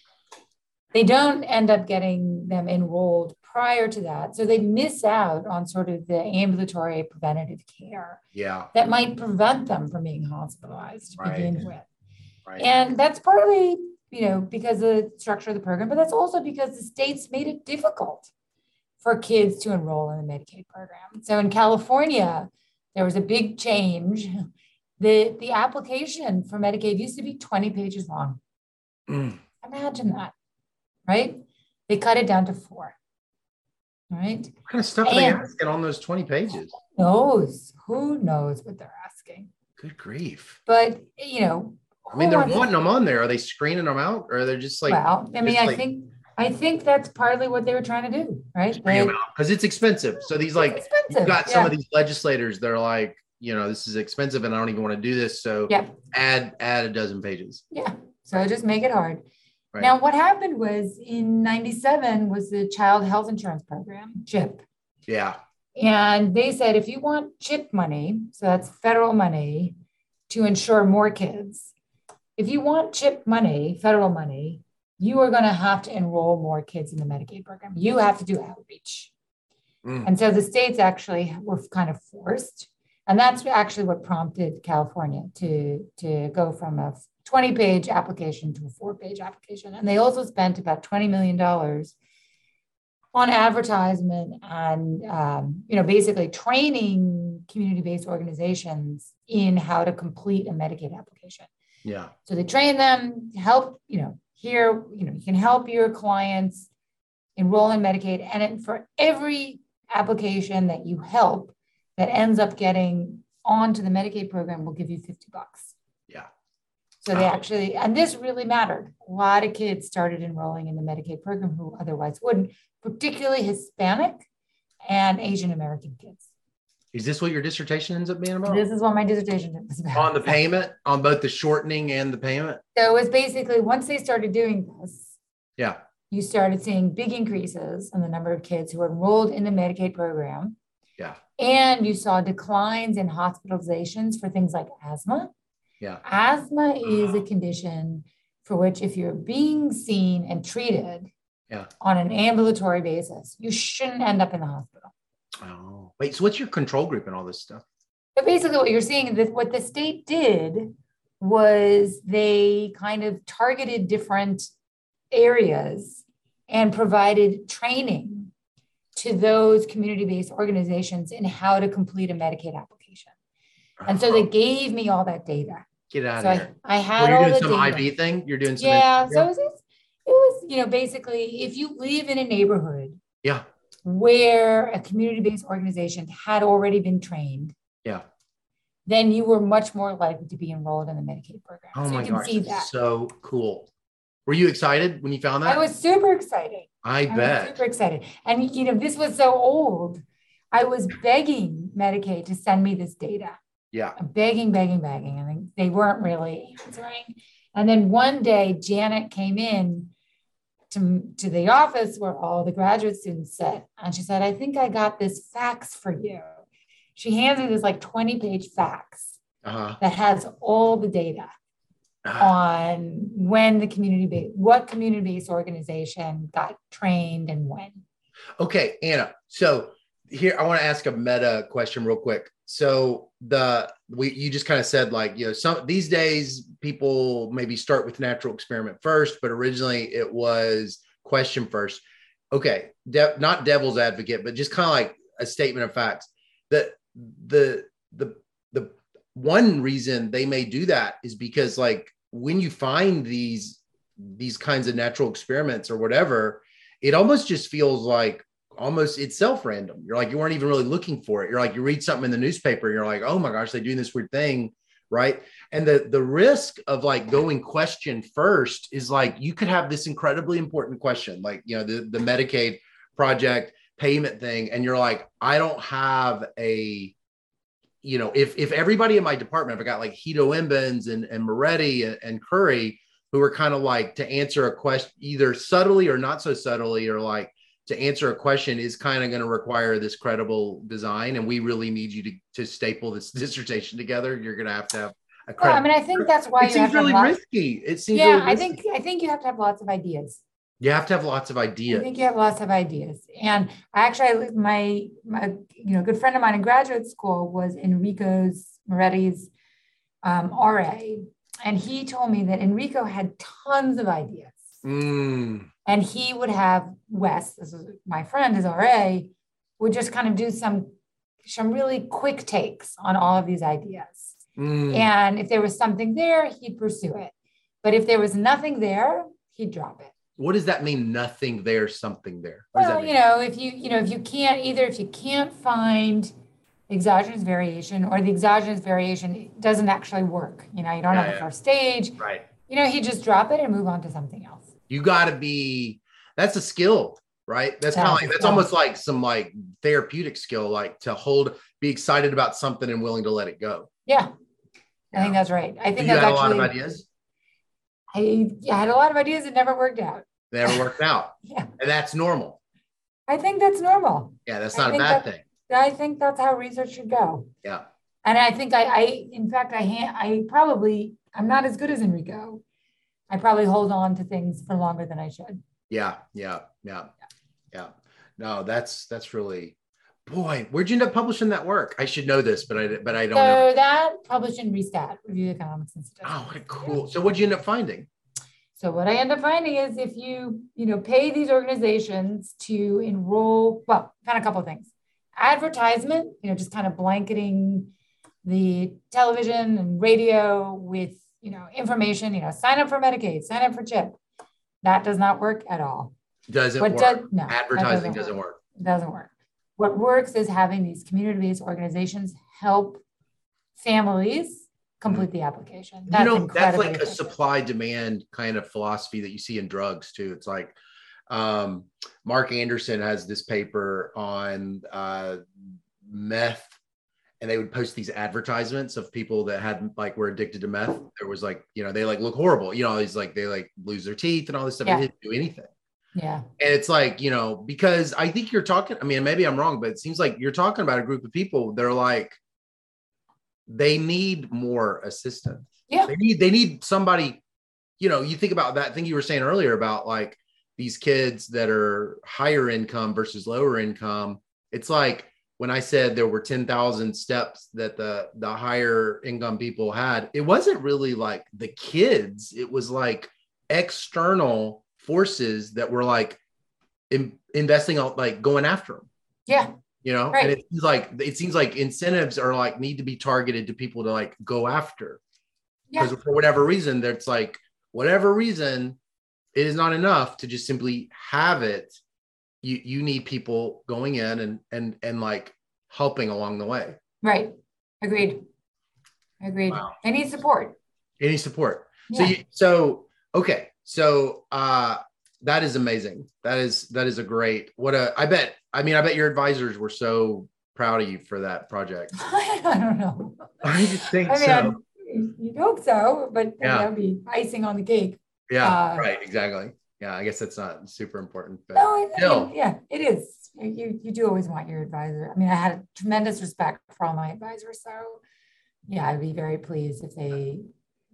they don't end up getting them enrolled prior to that. So they miss out on sort of the ambulatory preventative care yeah. that might prevent them from being hospitalized to right. begin with. Right. And that's partly, you know, because of the structure of the program, but that's also because the states made it difficult for kids to enroll in the Medicaid program. So in California, there was a big change. The, the application for Medicaid used to be 20 pages long. Mm. Imagine that right? They cut it down to four. Right. What kind of stuff and are they asking on those 20 pages? Knows who knows what they're asking. Good grief. But you know, I mean, they're wanting them on there. Are they screening them out, or they're they just like? Well, I mean, I like, think I think that's partly what they were trying to do, right? Because it's expensive. So these like you've got some yeah. of these legislators that are like, you know, this is expensive, and I don't even want to do this. So yeah. add add a dozen pages. Yeah. So just make it hard. Right. Now, what happened was in 97 was the Child Health Insurance Program, CHIP. Yeah. And they said if you want CHIP money, so that's federal money to insure more kids, if you want CHIP money, federal money, you are going to have to enroll more kids in the Medicaid program. You have to do outreach. Mm. And so the states actually were kind of forced. And that's actually what prompted California to, to go from a 20 page application to a four page application. And they also spent about $20 million on advertisement and, um, you know, basically training community based organizations in how to complete a Medicaid application. Yeah. So they train them, help, you know, here, you know, you can help your clients enroll in Medicaid. And it, for every application that you help that ends up getting onto the Medicaid program, we'll give you 50 bucks. Yeah. So they actually, and this really mattered. A lot of kids started enrolling in the Medicaid program who otherwise wouldn't, particularly Hispanic and Asian American kids. Is this what your dissertation ends up being about? This is what my dissertation was about. On the payment, on both the shortening and the payment? So it was basically once they started doing this. Yeah. You started seeing big increases in the number of kids who enrolled in the Medicaid program. Yeah. And you saw declines in hospitalizations for things like asthma yeah. Asthma is a uh-huh. condition for which, if you're being seen and treated yeah. on an ambulatory basis, you shouldn't end up in the hospital. Oh, wait. So, what's your control group and all this stuff? But basically, what you're seeing is that what the state did was they kind of targeted different areas and provided training to those community based organizations in how to complete a Medicaid application. And so they uh-huh. gave me all that data. Get out so of here. I, I had well, you're doing some data. IV thing. You're doing some. Yeah. So it was, it was, you know, basically, if you live in a neighborhood. Yeah. Where a community-based organization had already been trained. Yeah. Then you were much more likely to be enrolled in the Medicaid program. Oh so my gosh, so cool. Were you excited when you found that? I was super excited. I, I bet. super excited. And you know, this was so old. I was begging Medicaid to send me this data. Yeah. Begging, begging, begging. I And they weren't really answering. And then one day, Janet came in to, to the office where all the graduate students sit. And she said, I think I got this fax for you. She hands me this like 20 page fax uh-huh. that has all the data. on when the community based what community based organization got trained and when. Okay, Anna. So here I want to ask a meta question real quick. So the we you just kind of said like you know some these days people maybe start with natural experiment first, but originally it was question first. Okay, de- not devil's advocate, but just kind of like a statement of facts that the the the one reason they may do that is because like when you find these these kinds of natural experiments or whatever it almost just feels like almost itself random you're like you weren't even really looking for it. You're like you read something in the newspaper you're like oh my gosh they're doing this weird thing right? And the the risk of like going question first is like you could have this incredibly important question like you know the the medicaid project payment thing and you're like i don't have a you know, if if everybody in my department, I got like Guido Imbens and, and Moretti and, and Currie, who are kind of like to answer a question either subtly or not so subtly, or like to answer a question is kind of going to require this credible design. And we really need you to, to staple this dissertation together. You're going to have to have a well, I mean, I think that's why it seems really risky. It seems yeah. Really I think I think you have to have lots of ideas. You have to have lots of ideas. I think you have lots of ideas. And I actually, my, my you know, good friend of mine in graduate school was Enrico's Moretti's um, RA. And he told me that Enrico had tons of ideas. Mm. And he would have Wes, this is my friend, his RA, would just kind of do some some really quick takes on all of these ideas. Mm. And if there was something there, he'd pursue it. But if there was nothing there, he'd drop it what does that mean nothing there something there well you know if you you know if you can't either if you can't find exogenous variation or the exogenous variation doesn't actually work you know you don't yeah, have yeah. a first stage right you know he just drop it and move on to something else you got to be that's a skill right that's kind of like that's almost like some like therapeutic skill like to hold be excited about something and willing to let it go yeah, i think that's right i think you that's had actually, a lot of ideas I, I had a lot of ideas that never worked out. They never worked out. yeah. And that's normal. I think that's normal. Yeah, that's not a bad that, thing. I think that's how research should go. Yeah. And I think I, I in fact, I ha- I probably I'm not as good as Enrico. I probably hold on to things for longer than I should. Yeah, yeah, yeah, yeah. No, that's that's really boy. Where'd you end up publishing that work? I should know this, but I but I don't so know. That published in Restat, Review Economics and Statistics. Oh, what cool. So what'd you end up finding? So what I end up finding is if you, you know, pay these organizations to enroll, well, kind of a couple of things. Advertisement, you know, just kind of blanketing the television and radio with, you know, information, you know, sign up for Medicaid, sign up for CHIP. That does not work at all. Doesn't what work. Does, no, Advertising doesn't, doesn't work. work. It doesn't work. What works is having these community-based organizations help families complete the application. That's you know, that's like efficient. a supply demand kind of philosophy that you see in drugs too. It's like um, Mark Anderson has this paper on uh, meth, and they would post these advertisements of people that had like were addicted to meth. There was like, you know, they like look horrible. You know, he's like they like lose their teeth and all this stuff. Yeah. They didn't do anything. Yeah. And it's like, you know, because I think you're talking, I mean, maybe I'm wrong, but it seems like you're talking about a group of people that are like, they need more assistance. Yeah. They need they need somebody, you know, you think about that thing you were saying earlier about like these kids that are higher income versus lower income. It's like when I said there were 10,000 steps that the the higher income people had, it wasn't really like the kids, it was like external forces that were like in, investing out like going after them. Yeah you know right. and it seems like it seems like incentives are like need to be targeted to people to like go after because yeah. for whatever reason that's like whatever reason it is not enough to just simply have it you you need people going in and and and like helping along the way right agreed agreed wow. any support any support yeah. so you, so okay so uh that is amazing. That is that is a great. What a I bet. I mean, I bet your advisors were so proud of you for that project. I don't know. I just think I mean, so. You'd hope so, but yeah. that would be icing on the cake. Yeah, uh, right. Exactly. Yeah, I guess that's not super important, but no, still. yeah, it is. You you do always want your advisor. I mean, I had tremendous respect for all my advisors, so yeah, I'd be very pleased if they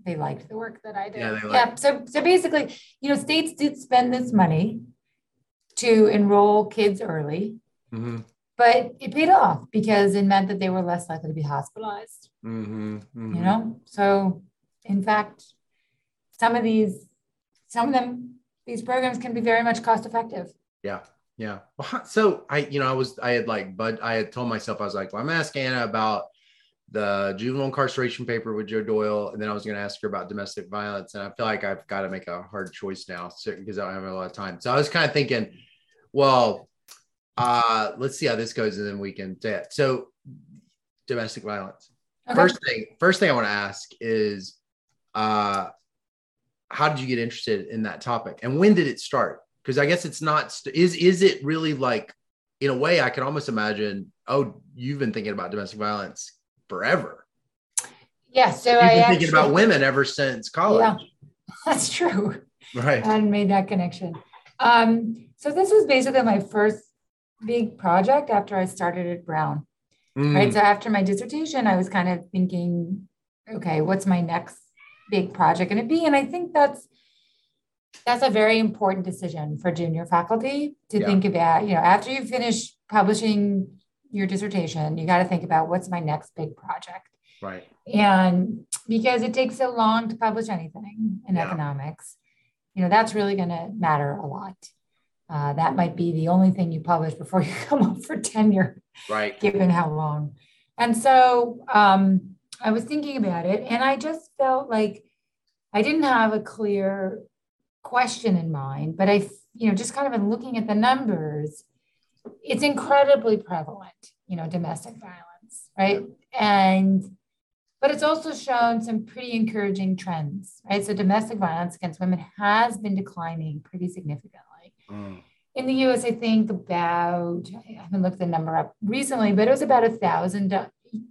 they liked the work that I did. Yeah, they yeah. So so basically, you know, states did spend this money to enroll kids early, Mm-hmm. but it paid off because it meant that they were less likely to be hospitalized. Mm-hmm. You know, so in fact, some of these, some of them, these programs can be very much cost effective. Yeah. Yeah. Well, so I, you know, I was, I had like, but I had told myself, I was like, well, I'm gonna ask Anna about the juvenile incarceration paper with Joe Doyle, and then I was going to ask her about domestic violence. And I feel like I've got to make a hard choice now because I don't have a lot of time. So I was kind of thinking, well, uh, let's see how this goes, and then we can do it. So domestic violence. Okay. First thing, first thing I want to ask is, uh, how did you get interested in that topic, and when did it start? Because I guess it's not. St- is is it really like, in a way, I can almost imagine. Oh, you've been thinking about domestic violence forever. yeah. So You've I been actually, thinking about women ever since college, Yeah. That's true. right? I hadn't made that connection. Um, so this was basically my first big project after I started at Brown. Mm, right? So after my dissertation, I was kind of thinking, okay, what's my next big project going to be? And I think that's that's a very important decision for junior faculty to Yeah. think about. You know, after you finish publishing your dissertation, you got to think about what's my next big project. right. And because it takes so long to publish anything in Yeah. economics, you know, that's really going to matter a lot. Uh, that might be the only thing you publish before you come up for tenure Right. given how long. And so um, I was thinking about it, and I just felt like I didn't have a clear question in mind, but I, you know, just kind of been looking at the numbers. It's incredibly prevalent, you know, domestic violence, right? And but it's also shown some pretty encouraging trends, right? So domestic violence against women has been declining pretty significantly Mm, in the US, I think about, I haven't looked the number up recently, but it was about a thousand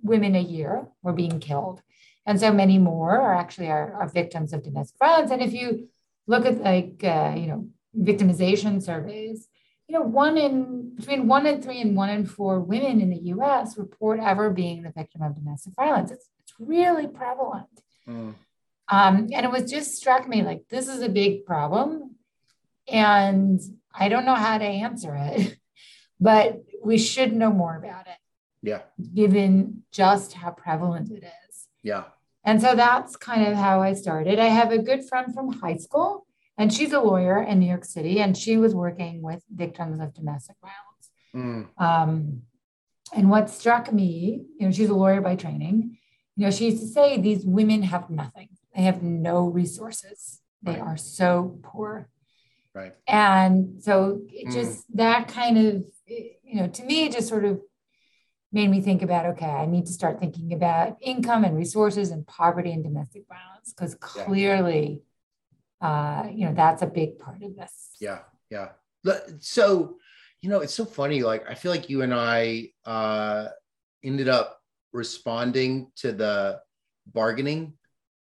women a year were being killed. And so many more are actually are, are victims of domestic violence. And if you look at like, uh, you know, victimization surveys, you know, one in between one in three and one in four women in the US report ever being the victim of domestic violence. It's, it's really prevalent. mm, Um, and it was just struck me like this is a big problem. And I don't know how to answer it, but we should know more about it, yeah. given just how prevalent it is. Yeah. And so that's kind of how I started. I have a good friend from high school, and she's a lawyer in New York City, and she was working with victims of domestic violence. Mm, Um, and what struck me, you know, she's a lawyer by training. You know, she used to say these women have nothing. They have no resources. They Right. are so poor. right. And so it Mm. just that kind of, you know, to me, it just sort of made me think about okay, I need to start thinking about income and resources and poverty and domestic violence because Yeah. clearly, uh, you know, that's a big part of this. Yeah, yeah. So, you know, it's so funny. Like, I feel like you and I uh, ended up responding to the bargaining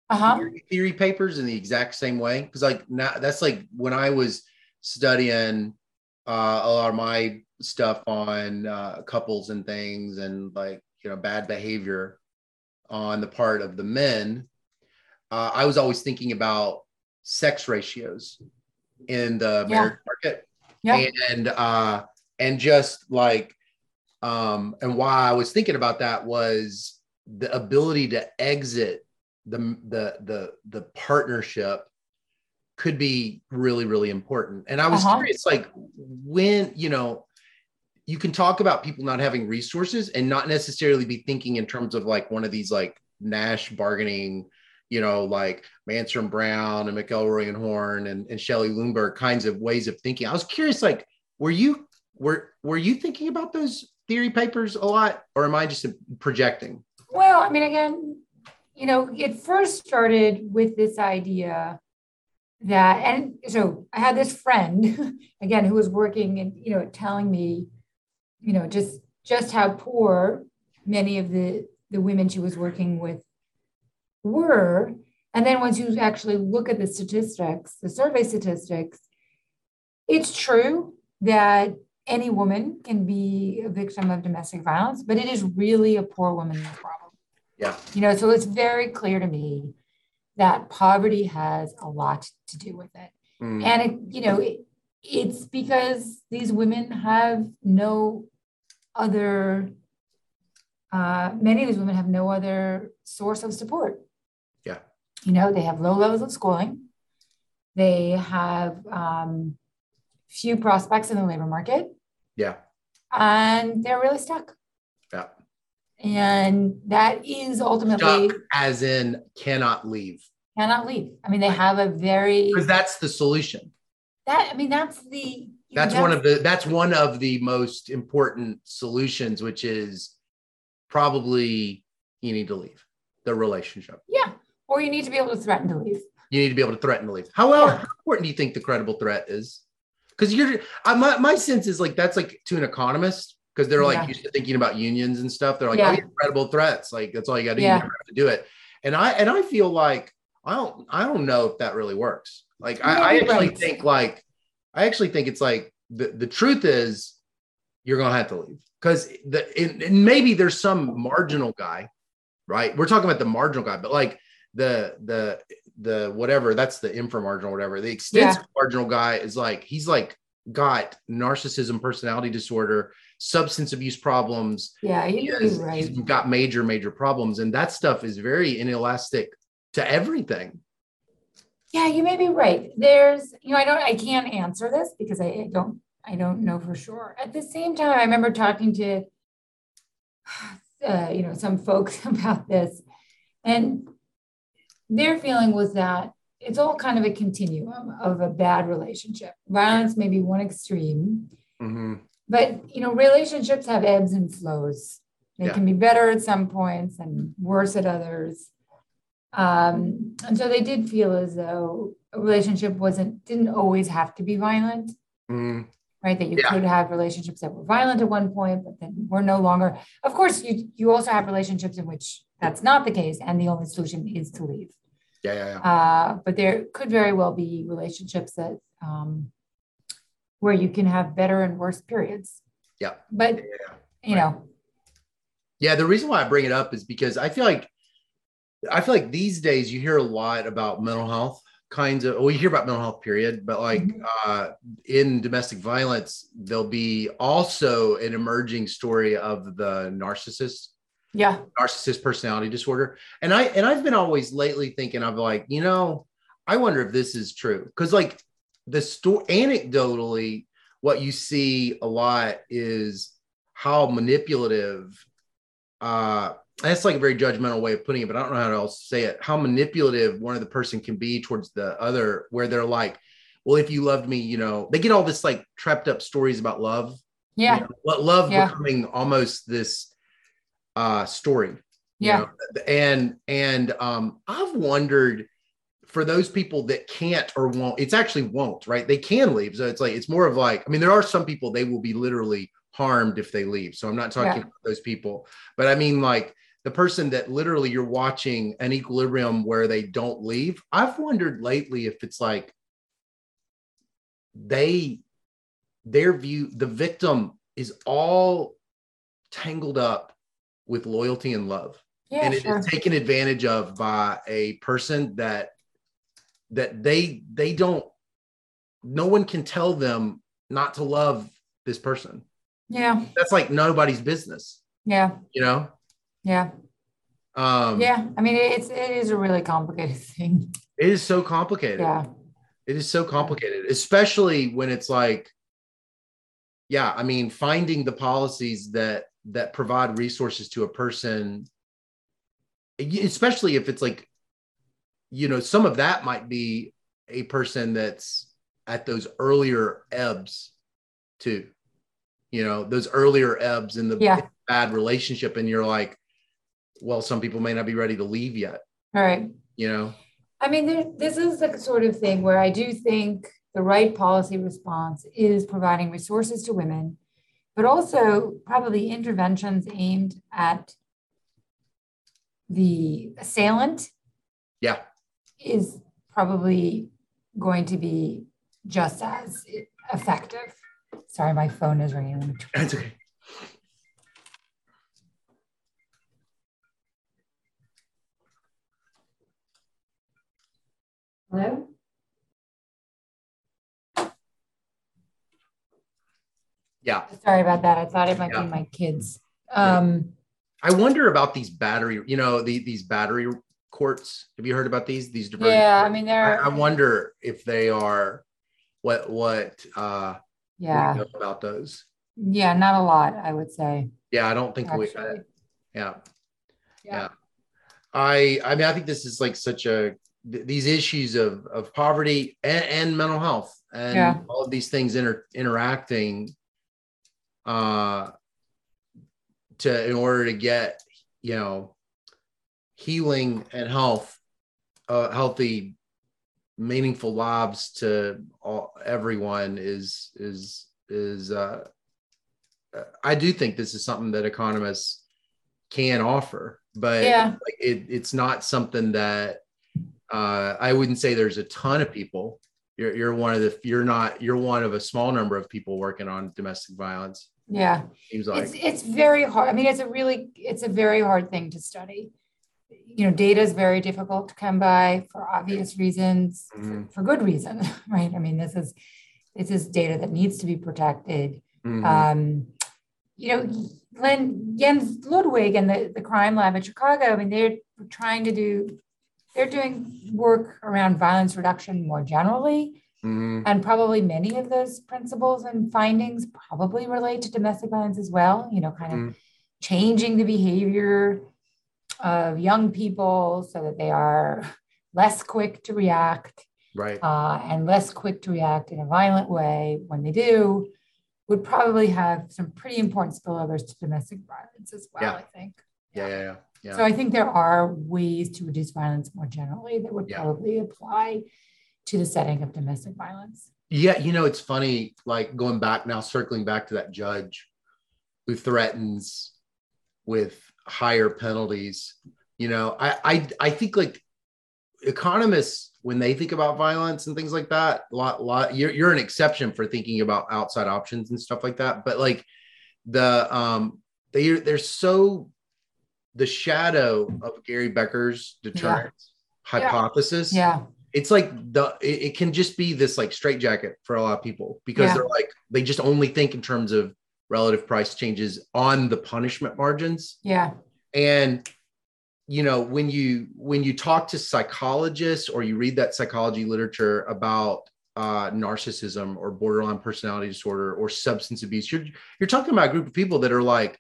Uh huh. theory, theory papers in the exact same way. Because, like, now that's like when I was studying uh, a lot of my stuff on uh, couples and things, and like, you know, bad behavior on the part of the men. Uh, I was always thinking about sex ratios in the Yeah. marriage market Yeah. and uh and just like um and why i was thinking about that was the ability to exit the the the the partnership could be really really important and i was Uh-huh. curious like when you know you can talk about people not having resources and not necessarily be thinking in terms of like one of these like nash bargaining you know like Manstrom Brown and McElroy and Horn and, and Shelley Lundberg kinds of ways of thinking. I was curious, like, were you were were you thinking about those theory papers a lot, or am I just projecting? Well, I mean, again, you know, it first started with this idea that, and so I had this friend, again, who was working and, you know, telling me, you know, just just how poor many of the the women she was working with were. And then once you actually look at the statistics, the survey statistics, it's true that any woman can be a victim of domestic violence, but it is really a poor woman's problem. Yeah. You know, so it's very clear to me that poverty has a lot to do with it. Mm. And, it, you know, it, it's because these women have no other, uh, many of these women have no other source of support. Yeah. You know, they have low levels of schooling, they have um, few prospects in the labor market. Yeah. And they're really stuck. Yeah. And that is ultimately stuck as in cannot leave. Cannot leave. I mean, they have a very because that's the solution. That I mean, that's the that's, one of the that's one of the most important solutions, which is probably you need to leave the relationship. Yeah. Or you need to be able to threaten to leave. You need to be able to threaten to leave. How well yeah. how important do you think the credible threat is? Because you're my, my sense is like that's like to an economist, because they're like yeah. used to thinking about unions and stuff. They're like, yeah. oh, credible threats. Like that's all you got to do. You have to do it. And I and I feel like I don't I don't know if that really works. Like I, I, actually right. think like I actually think it's like the, the truth is you're gonna have to leave because the and, and maybe there's some marginal guy, right? We're talking about the marginal guy, but like the the the whatever that's the inframarginal whatever the extensive yeah. marginal guy is like he's like got narcissism personality disorder substance abuse problems yeah he has, right. he's got major major problems and that stuff is very inelastic to everything yeah you may be right there's you know i don't i can't answer this because i, don't i don't know for sure at the same time i remember talking to uh, you know some folks about this and their feeling was that it's all kind of a continuum of a bad relationship. Violence may be one extreme, mm-hmm. but you know, relationships have ebbs and flows. They yeah. can be better at some points and worse at others. Um, and so they did feel as though a relationship wasn't didn't always have to be violent. Mm-hmm. Right, that you yeah. could have relationships that were violent at one point, but then were no longer. Of course, you you also have relationships in which that's not the case, and the only solution is to leave. Yeah, yeah, yeah. Uh, but there could very well be relationships that um, where you can have better and worse periods. Yeah. But yeah, you right. know. Yeah, the reason why I bring it up is because I feel like I feel like these days you hear a lot about mental health kinds of well you hear about mental health period but like mm-hmm. uh in domestic violence there'll be also an emerging story of the narcissist yeah. narcissist personality disorder. And i and i've been always lately thinking of like you know i wonder if this is true. Because like the story anecdotally what you see a lot is how manipulative uh that's like a very judgmental way of putting it but i don't know how else to else say it how manipulative one of the person can be towards the other where they're like well if you loved me you know they get all this like trapped up stories about love yeah you know, love yeah. becoming almost this uh, story. Yeah. Know? And and um, I've wondered for those people that can't or won't, it's actually won't, right? They can leave. So it's like it's more of like, I mean, there are some people they will be literally harmed if they leave. So I'm not talking yeah. about those people, but I mean like the person that literally you're watching an equilibrium where they don't leave. I've wondered lately if it's like they their view, the victim is all tangled up with loyalty and love. Yeah, and it sure. is taken advantage of by a person that that they they don't no one can tell them not to love this person. Yeah. That's like nobody's business. Yeah. You know? Yeah. Um yeah. I mean it's it is a really complicated thing. It is so complicated. Yeah. It is so complicated, especially when it's like, yeah, I mean, finding the policies that that provide resources to a person especially if it's like you know some of that might be a person that's at those earlier ebbs too you know those earlier ebbs in the yeah. bad relationship and you're like well some people may not be ready to leave yet all right you know i mean there, this is the sort of thing where i do think the right policy response is providing resources to women but also probably interventions aimed at the assailant. Yeah. Is probably going to be just as effective. Sorry, my phone is ringing. That's okay. Hello? Yeah. Sorry about that. I thought it might Yeah. be my kids. Um, I wonder about these battery, you know, the, these battery courts. Have you heard about these? These yeah, I mean, I, they're, I wonder if they are what what uh what yeah, know about those. yeah, not a lot, I would say. Yeah, I don't think we Actually. yeah. Yeah. Yeah. I I mean I think this is like such a th- these issues of of poverty and, and mental health and Yeah. all of these things inter, interacting uh to in order to get you know healing and health uh healthy meaningful lives to all everyone is is is uh I do think this is something that economists can offer, but Yeah. it, it's not something that uh, I wouldn't say there's a ton of people. You're, you're one of the you're not you're one of a small number of people working on domestic violence. Yeah. Seems like It's it's very hard. I mean, it's a really it's a very hard thing to study. You know, data is very difficult to come by for obvious reasons, for, Mhm. for good reason, right? I mean, this is this is data that needs to be protected. Mhm. Um, you know, Len, Jens Ludwig and the, the crime lab in Chicago, I mean, they're trying to do, they're doing work around violence reduction more generally. Mhm. And probably many of those principles and findings probably relate to domestic violence as well, you know, kind of Mhm. changing the behavior of young people so that they are less quick to react right. uh, and less quick to react in a violent way when they do would probably have some pretty important spillovers to domestic violence as well, Yeah. I think. yeah, yeah, yeah. yeah. So I think there are ways to reduce violence more generally that would Yeah. probably apply to the setting of domestic violence. Yeah, you know, it's funny, like going back now, circling back to that judge who threatens with higher penalties. You know, I I, I think like economists, when they think about violence and things like that, a lot, lot you're you're an exception for thinking about outside options and stuff like that. But like the um they they're so the shadow of Gary Becker's deterrence hypothesis Yeah. it's like the it, it can just be this like straitjacket for a lot of people because Yeah. they're like they just only think in terms of relative price changes on the punishment margins Yeah. and you know when you when you talk to psychologists or you read that psychology literature about uh, narcissism or borderline personality disorder or substance abuse you're you're talking about a group of people that are like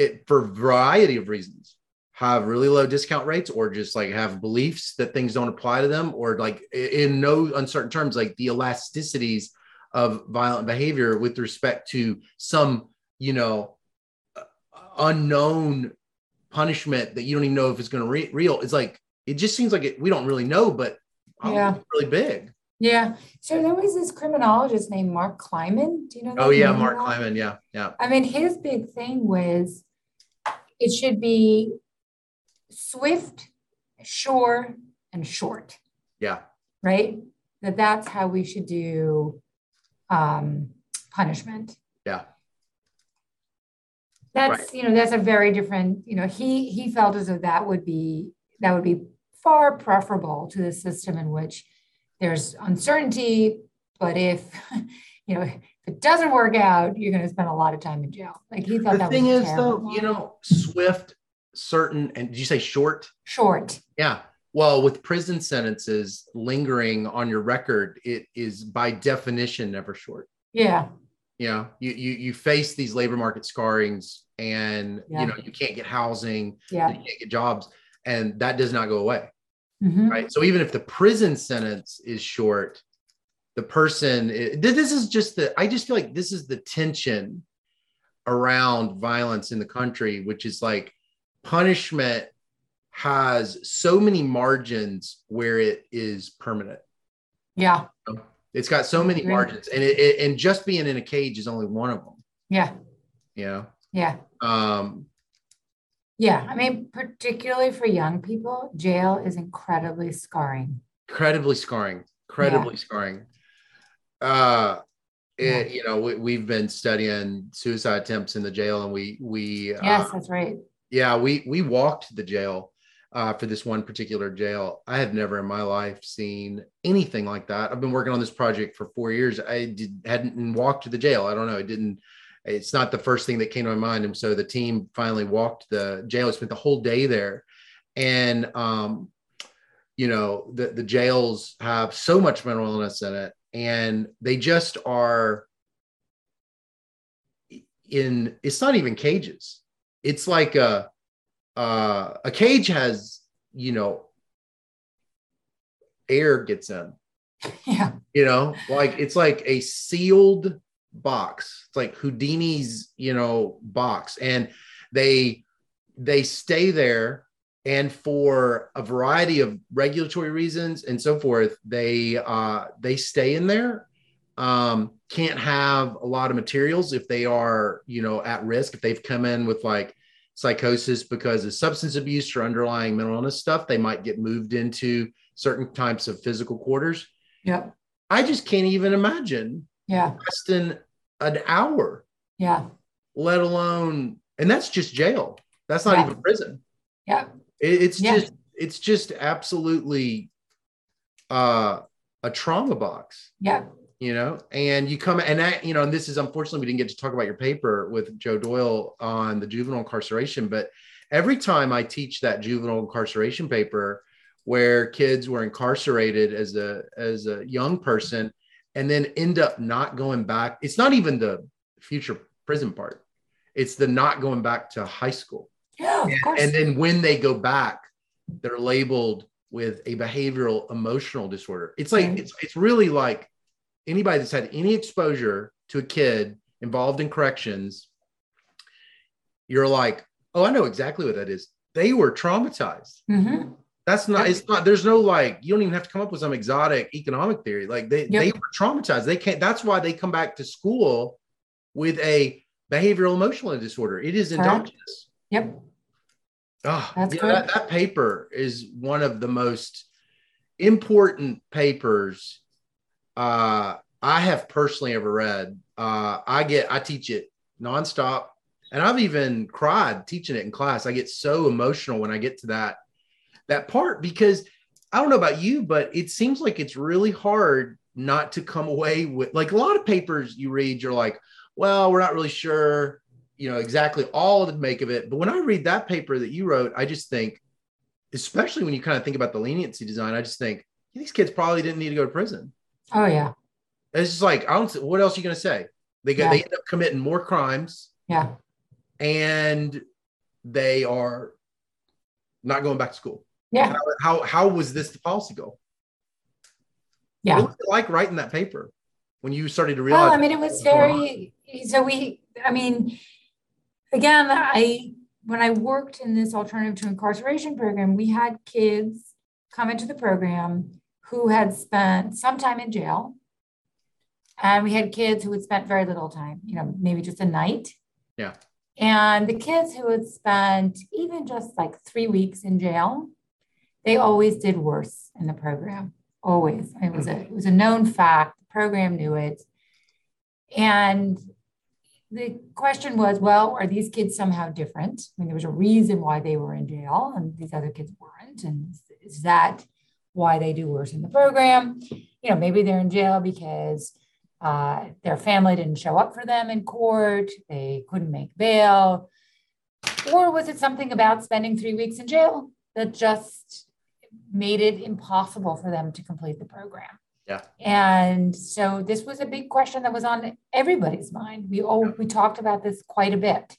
it for a variety of reasons have really low discount rates or just like have beliefs that things don't apply to them or like in no uncertain terms like the elasticities of violent behavior with respect to some you know uh, unknown punishment that you don't even know if it's going to re- real it's like it just seems like it, we don't really know but oh, Yeah. really big Yeah. So there was this criminologist named Mark Kleiman. Do you know? oh yeah mark? Kleiman, yeah yeah I mean, his big thing was it should be swift, sure, and short, yeah right? That that's how we should do um, punishment. Yeah. That's you know that's a very different you know he he felt as though that would be that would be far preferable to the system in which there's uncertainty, but if you know if it doesn't work out, you're going to spend a lot of time in jail. Like he thought the that thing is terrible though you know swift certain and did you say short short. Yeah. Well, with prison sentences lingering on your record, it is by definition never short. Yeah, You know, you you, you face these labor market scarrings and Yeah. you know you can't get housing, yeah. you can't get jobs, and that does not go away. Mhm. Right. So even if the prison sentence is short, the person this is just the I just feel like this is the tension around violence in the country, which is like punishment has so many margins where it is permanent. Yeah, It's got so many margins, and it, it and just being in a cage is only one of them. yeah, yeah yeah, um, yeah. I mean, particularly for young people, jail is incredibly scarring. incredibly scarring, incredibly scarring. Uh, it, you know, we, we've been studying suicide attempts in the jail, and we we Yes, uh, that's right. yeah we we walked the jail uh, for this one particular jail. I have never in my life seen anything like that. I've been working on this project for four years. I did, hadn't walked to the jail. I don't know. It didn't. It's not the first thing that came to my mind. And so the team finally walked the jail. I spent the whole day there, and um, you know the the jails have so much mental illness in it, and they just are in. It's not even cages. It's like a uh, a cage has, you know, air gets in. Yeah. You know, like it's like a sealed box. It's like Houdini's, you know, box. And they they stay there and for a variety of regulatory reasons and so forth, they uh they stay in there. Um, can't have a lot of materials if they are, you know, at risk, if they've come in with like psychosis because of substance abuse or underlying mental illness stuff, they might get moved into certain types of physical quarters. Yep. I just can't even imagine. Yeah. Less than an hour. Yeah. Let alone, and that's just jail. That's not yeah. even prison. Yeah. It, it's yeah. just, it's just absolutely uh, a trauma box. Yeah you know and you come and that you know and this is unfortunately we didn't get to talk about your paper with joe doyle on the juvenile incarceration but every time i teach that juvenile incarceration paper where kids were incarcerated as a as a young person and then end up not going back it's not even the future prison part it's the not going back to high school yeah and, and then when they go back they're labeled with a behavioral emotional disorder it's like it's it's really like anybody that's had any exposure to a kid involved in corrections, you're like, oh, I know exactly what that is. They were traumatized. Mm-hmm. That's not, it's not, there's no like, you don't even have to come up with some exotic economic theory. Like they, yep. they were traumatized. They can't, that's why they come back to school with a behavioral emotional disorder. It is endogenous. Yep. Oh, that's yeah, that, that paper is one of the most important papers uh, I have personally ever read. Uh, I get, I teach it nonstop, and I've even cried teaching it in class. I get so emotional when I get to that that part because I don't know about you, but it seems like it's really hard not to come away with like a lot of papers you read. You're like, well, we're not really sure, you know, exactly all of the make of it. But when I read that paper that you wrote, I just think, especially when you kind of think about the leniency design, I just think these kids probably didn't need to go to prison. Oh yeah. It's just like I don't. What else are you gonna say? They get yeah. they end up committing more crimes. Yeah. And they are not going back to school. Yeah. How how, how was this the policy goal? Yeah. What was it like writing that paper when you started to realize? Well, I mean, it was very. So we. I mean, again, I when I worked in this alternative to incarceration program, we had kids come into the program who had spent some time in jail. And we had kids who had spent very little time, you know, maybe just a night. Yeah. And the kids who had spent even just like three weeks in jail, they always did worse in the program. Always. It was a mm-hmm. it was a known fact. The program knew it. And the question was, well, are these kids somehow different? I mean, there was a reason why they were in jail and these other kids weren't. And is that why they do worse in the program. You know, maybe they're in jail because uh, their family didn't show up for them in court, they couldn't make bail. Or was it something about spending three weeks in jail that just made it impossible for them to complete the program? Yeah. And so this was a big question that was on everybody's mind. We all we talked about this quite a bit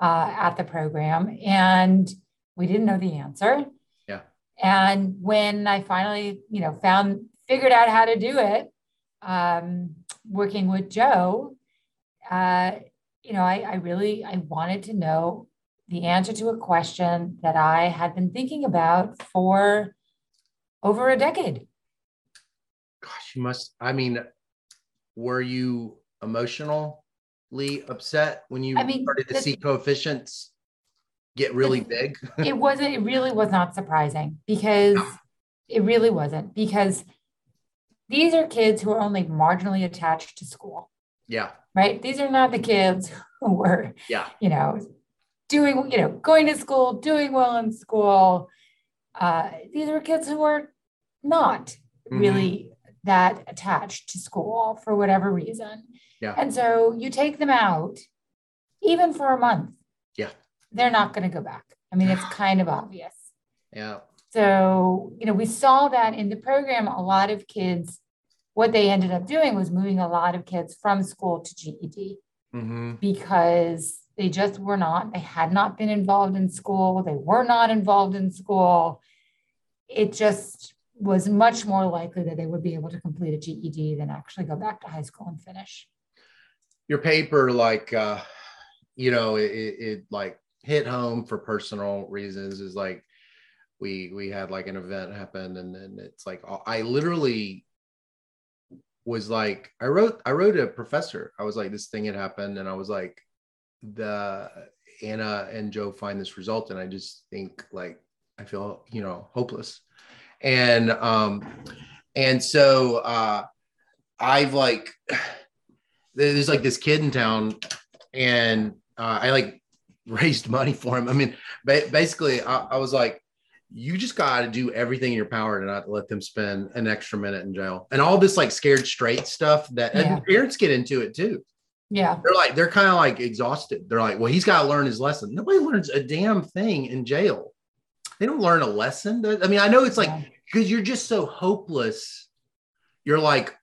uh, at the program, and we didn't know the answer. Yeah. And when I finally, you know, found, figured out how to do it, um, working with Joe, uh, you know, I, I really, I wanted to know the answer to a question that I had been thinking about for over a decade. Gosh, you must, I mean, were you emotionally upset when you I mean, started to see coefficients get really big? it wasn't, it really was not surprising because it really wasn't because these are kids who are only marginally attached to school. Yeah. Right. These are not the kids who were, yeah, you know, doing, you know, going to school, doing well in school, uh, these were kids who were not mm-hmm. really that attached to school for whatever reason. Yeah. And so you take them out, even for a month. Yeah. They're not going to go back. I mean, it's kind of obvious. Yeah. So, you know, we saw that in the program, a lot of kids, what they ended up doing was moving a lot of kids from school to GED mm-hmm. because they just were not, they had not been involved in school. They were not involved in school. It just was much more likely that they would be able to complete a GED than actually go back to high school and finish. Your paper, like, uh, you know, it, it like hit home for personal reasons. Is like, we we had like an event happen and then it's like i literally was like i wrote i wrote a professor. I was like this thing had happened and i was like the Anna and Joe find this result, and I just think like I feel you know hopeless, and um, and so uh, I've like there's like this kid in town, and uh, I like raised money for him. I mean, ba- basically, I, I was like, you just got to do everything in your power to not let them spend an extra minute in jail, and all this like scared straight stuff that yeah. parents get into it too. Yeah. They're like, they're kind of like exhausted. They're like, well, he's got to learn his lesson. Nobody learns a damn thing in jail. They don't learn a lesson. I mean, I know it's like, because you're just so hopeless. You're like,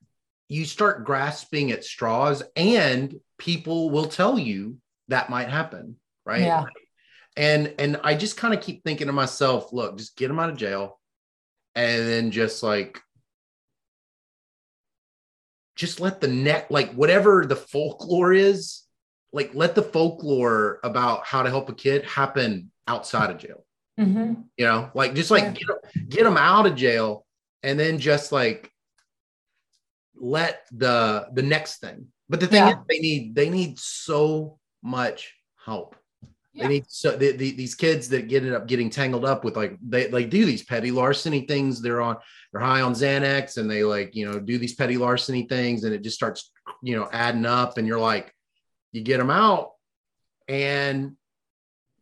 you start grasping at straws, and people will tell you that might happen. Right. Yeah. And, and I just kind of keep thinking to myself, look, just get him out of jail and then just like just let the net like whatever the folklore is like let the folklore about how to help a kid happen outside of jail mm-hmm. you know like just like yeah. get, get them out of jail and then just like let the the next thing but the thing yeah. is they need they need so much help yeah. They need so they, they, these kids that get it up getting tangled up with like they like do these petty larceny things. They're on they're high on Xanax and they like you know do these petty larceny things and it just starts you know adding up and you're like you get them out and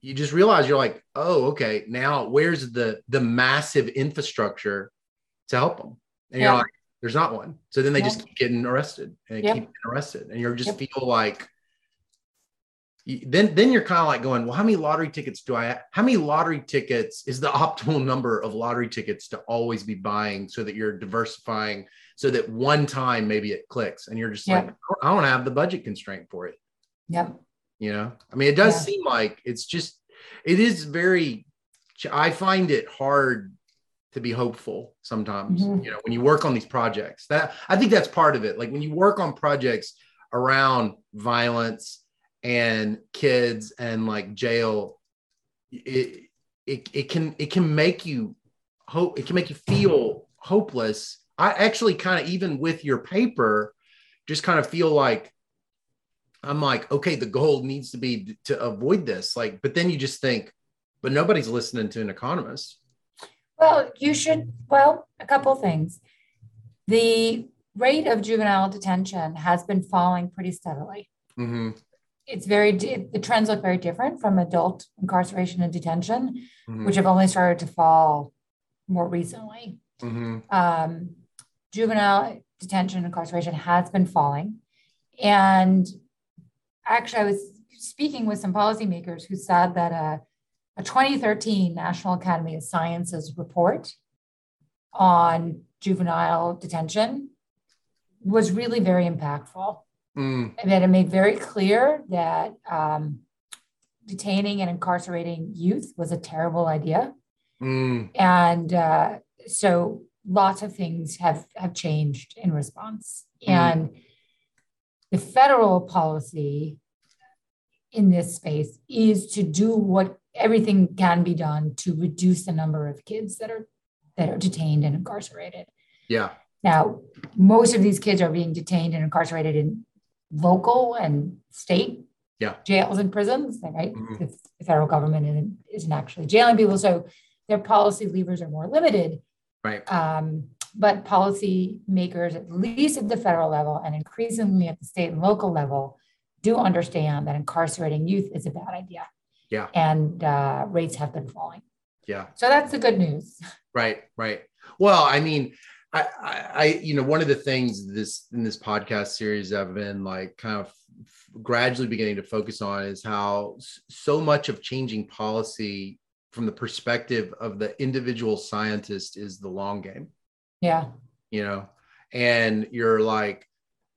you just realize you're like oh okay now where's the the massive infrastructure to help them and yeah. you're like there's not one so then they yeah. just keep getting arrested and they keep getting arrested and you're just yep. feel like then then you're kind of like going well how many lottery tickets do i have? how many lottery tickets is the optimal number of lottery tickets to always be buying so that you're diversifying so that one time maybe it clicks and you're just like i don't have the budget constraint for it yep you know i mean it does yeah. seem like it's just it is very i find it hard to be hopeful sometimes mm-hmm. you know when you work on these projects that i think that's part of it like when you work on projects around violence and kids and like jail it, it it can it can make you hope it can make you feel hopeless i actually kind of even with your paper just kind of feel like i'm like okay the goal needs to be to avoid this like but then you just think but nobody's listening to an economist well you should well a couple things the rate of juvenile detention has been falling pretty steadily mm-hmm it's very the trends look very different from adult incarceration and detention, mm-hmm. which have only started to fall more recently. Mm-hmm. Um, juvenile detention and incarceration has been falling, and actually, I was speaking with some policymakers who said that a, a 2013 National Academy of Sciences report on juvenile detention was really very impactful Mm. And that it made very clear that um, detaining and incarcerating youth was a terrible idea. Mm. And uh, so lots of things have, have changed in response. Mm. And the federal policy in this space is to do what everything can be done to reduce the number of kids that are that are detained and incarcerated. Yeah. Now, most of these kids are being detained and incarcerated in local and state yeah. jails and prisons, right? Mm-hmm. The federal government isn't actually jailing people. So their policy levers are more limited. Right. Um, but policy makers, at least at the federal level and increasingly at the state and local level, do understand that incarcerating youth is a bad idea. Yeah. And uh, rates have been falling. Yeah. So that's the good news. Right. Right. Well, I mean, I, I, you know, one of the things this in this podcast series I've been like kind of gradually beginning to focus on is how so much of changing policy from the perspective of the individual scientist is the long game. Yeah. You know, and you're like,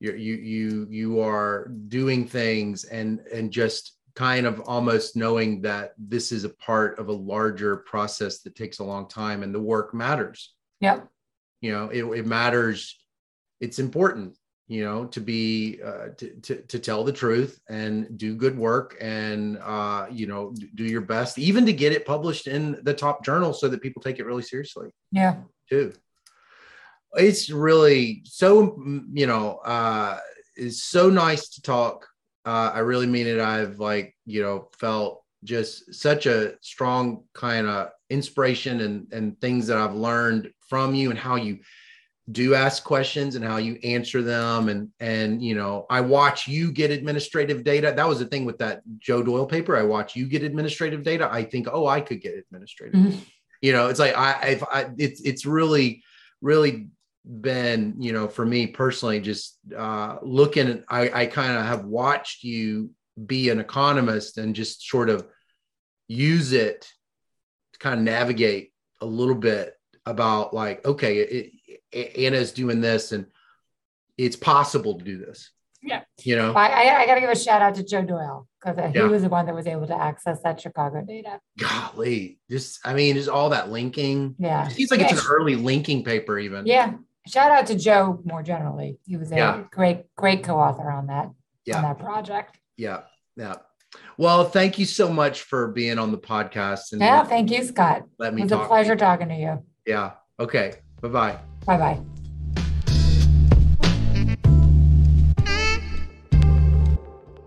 you're, you, you, you are doing things and, and just kind of almost knowing that this is a part of a larger process that takes a long time and the work matters. yeah. You know it, it matters. It's important you know to be uh, to, to, to tell the truth and do good work and uh, you know do your best even to get it published in the top journal so that people take it really seriously. Yeah. Too it's really so you know uh it's so nice to talk. Uh i really mean it. I've like you know felt just such a strong kind of inspiration and and things that i've learned from you and how you do ask questions and how you answer them. And and you know i watch you get administrative data. That was the thing with that joe doyle paper. I watch you get administrative data. I think oh i could get administrative. Mm-hmm. you know it's like i if i it's it's really really been you know for me personally just uh looking i i kind of have watched you be an economist and just sort of use it to kind of navigate a little bit about like, okay, it, it, Anna's doing this and it's possible to do this. Yeah. You know, I, I got to give a shout out to Joe Doyle because uh, he yeah. was the one that was able to access that Chicago data. Golly, just, I mean, just all that linking. Yeah. It seems like yeah. it's an early linking paper, even. Yeah. Shout out to Joe more generally. He was a yeah. great, great co author on that, yeah. on that project. Yeah. Yeah. Well, thank you so much for being on the podcast. And yeah, thank you, Scott. Let me. It was a pleasure talking to you. Yeah. Okay. Bye bye. Bye bye.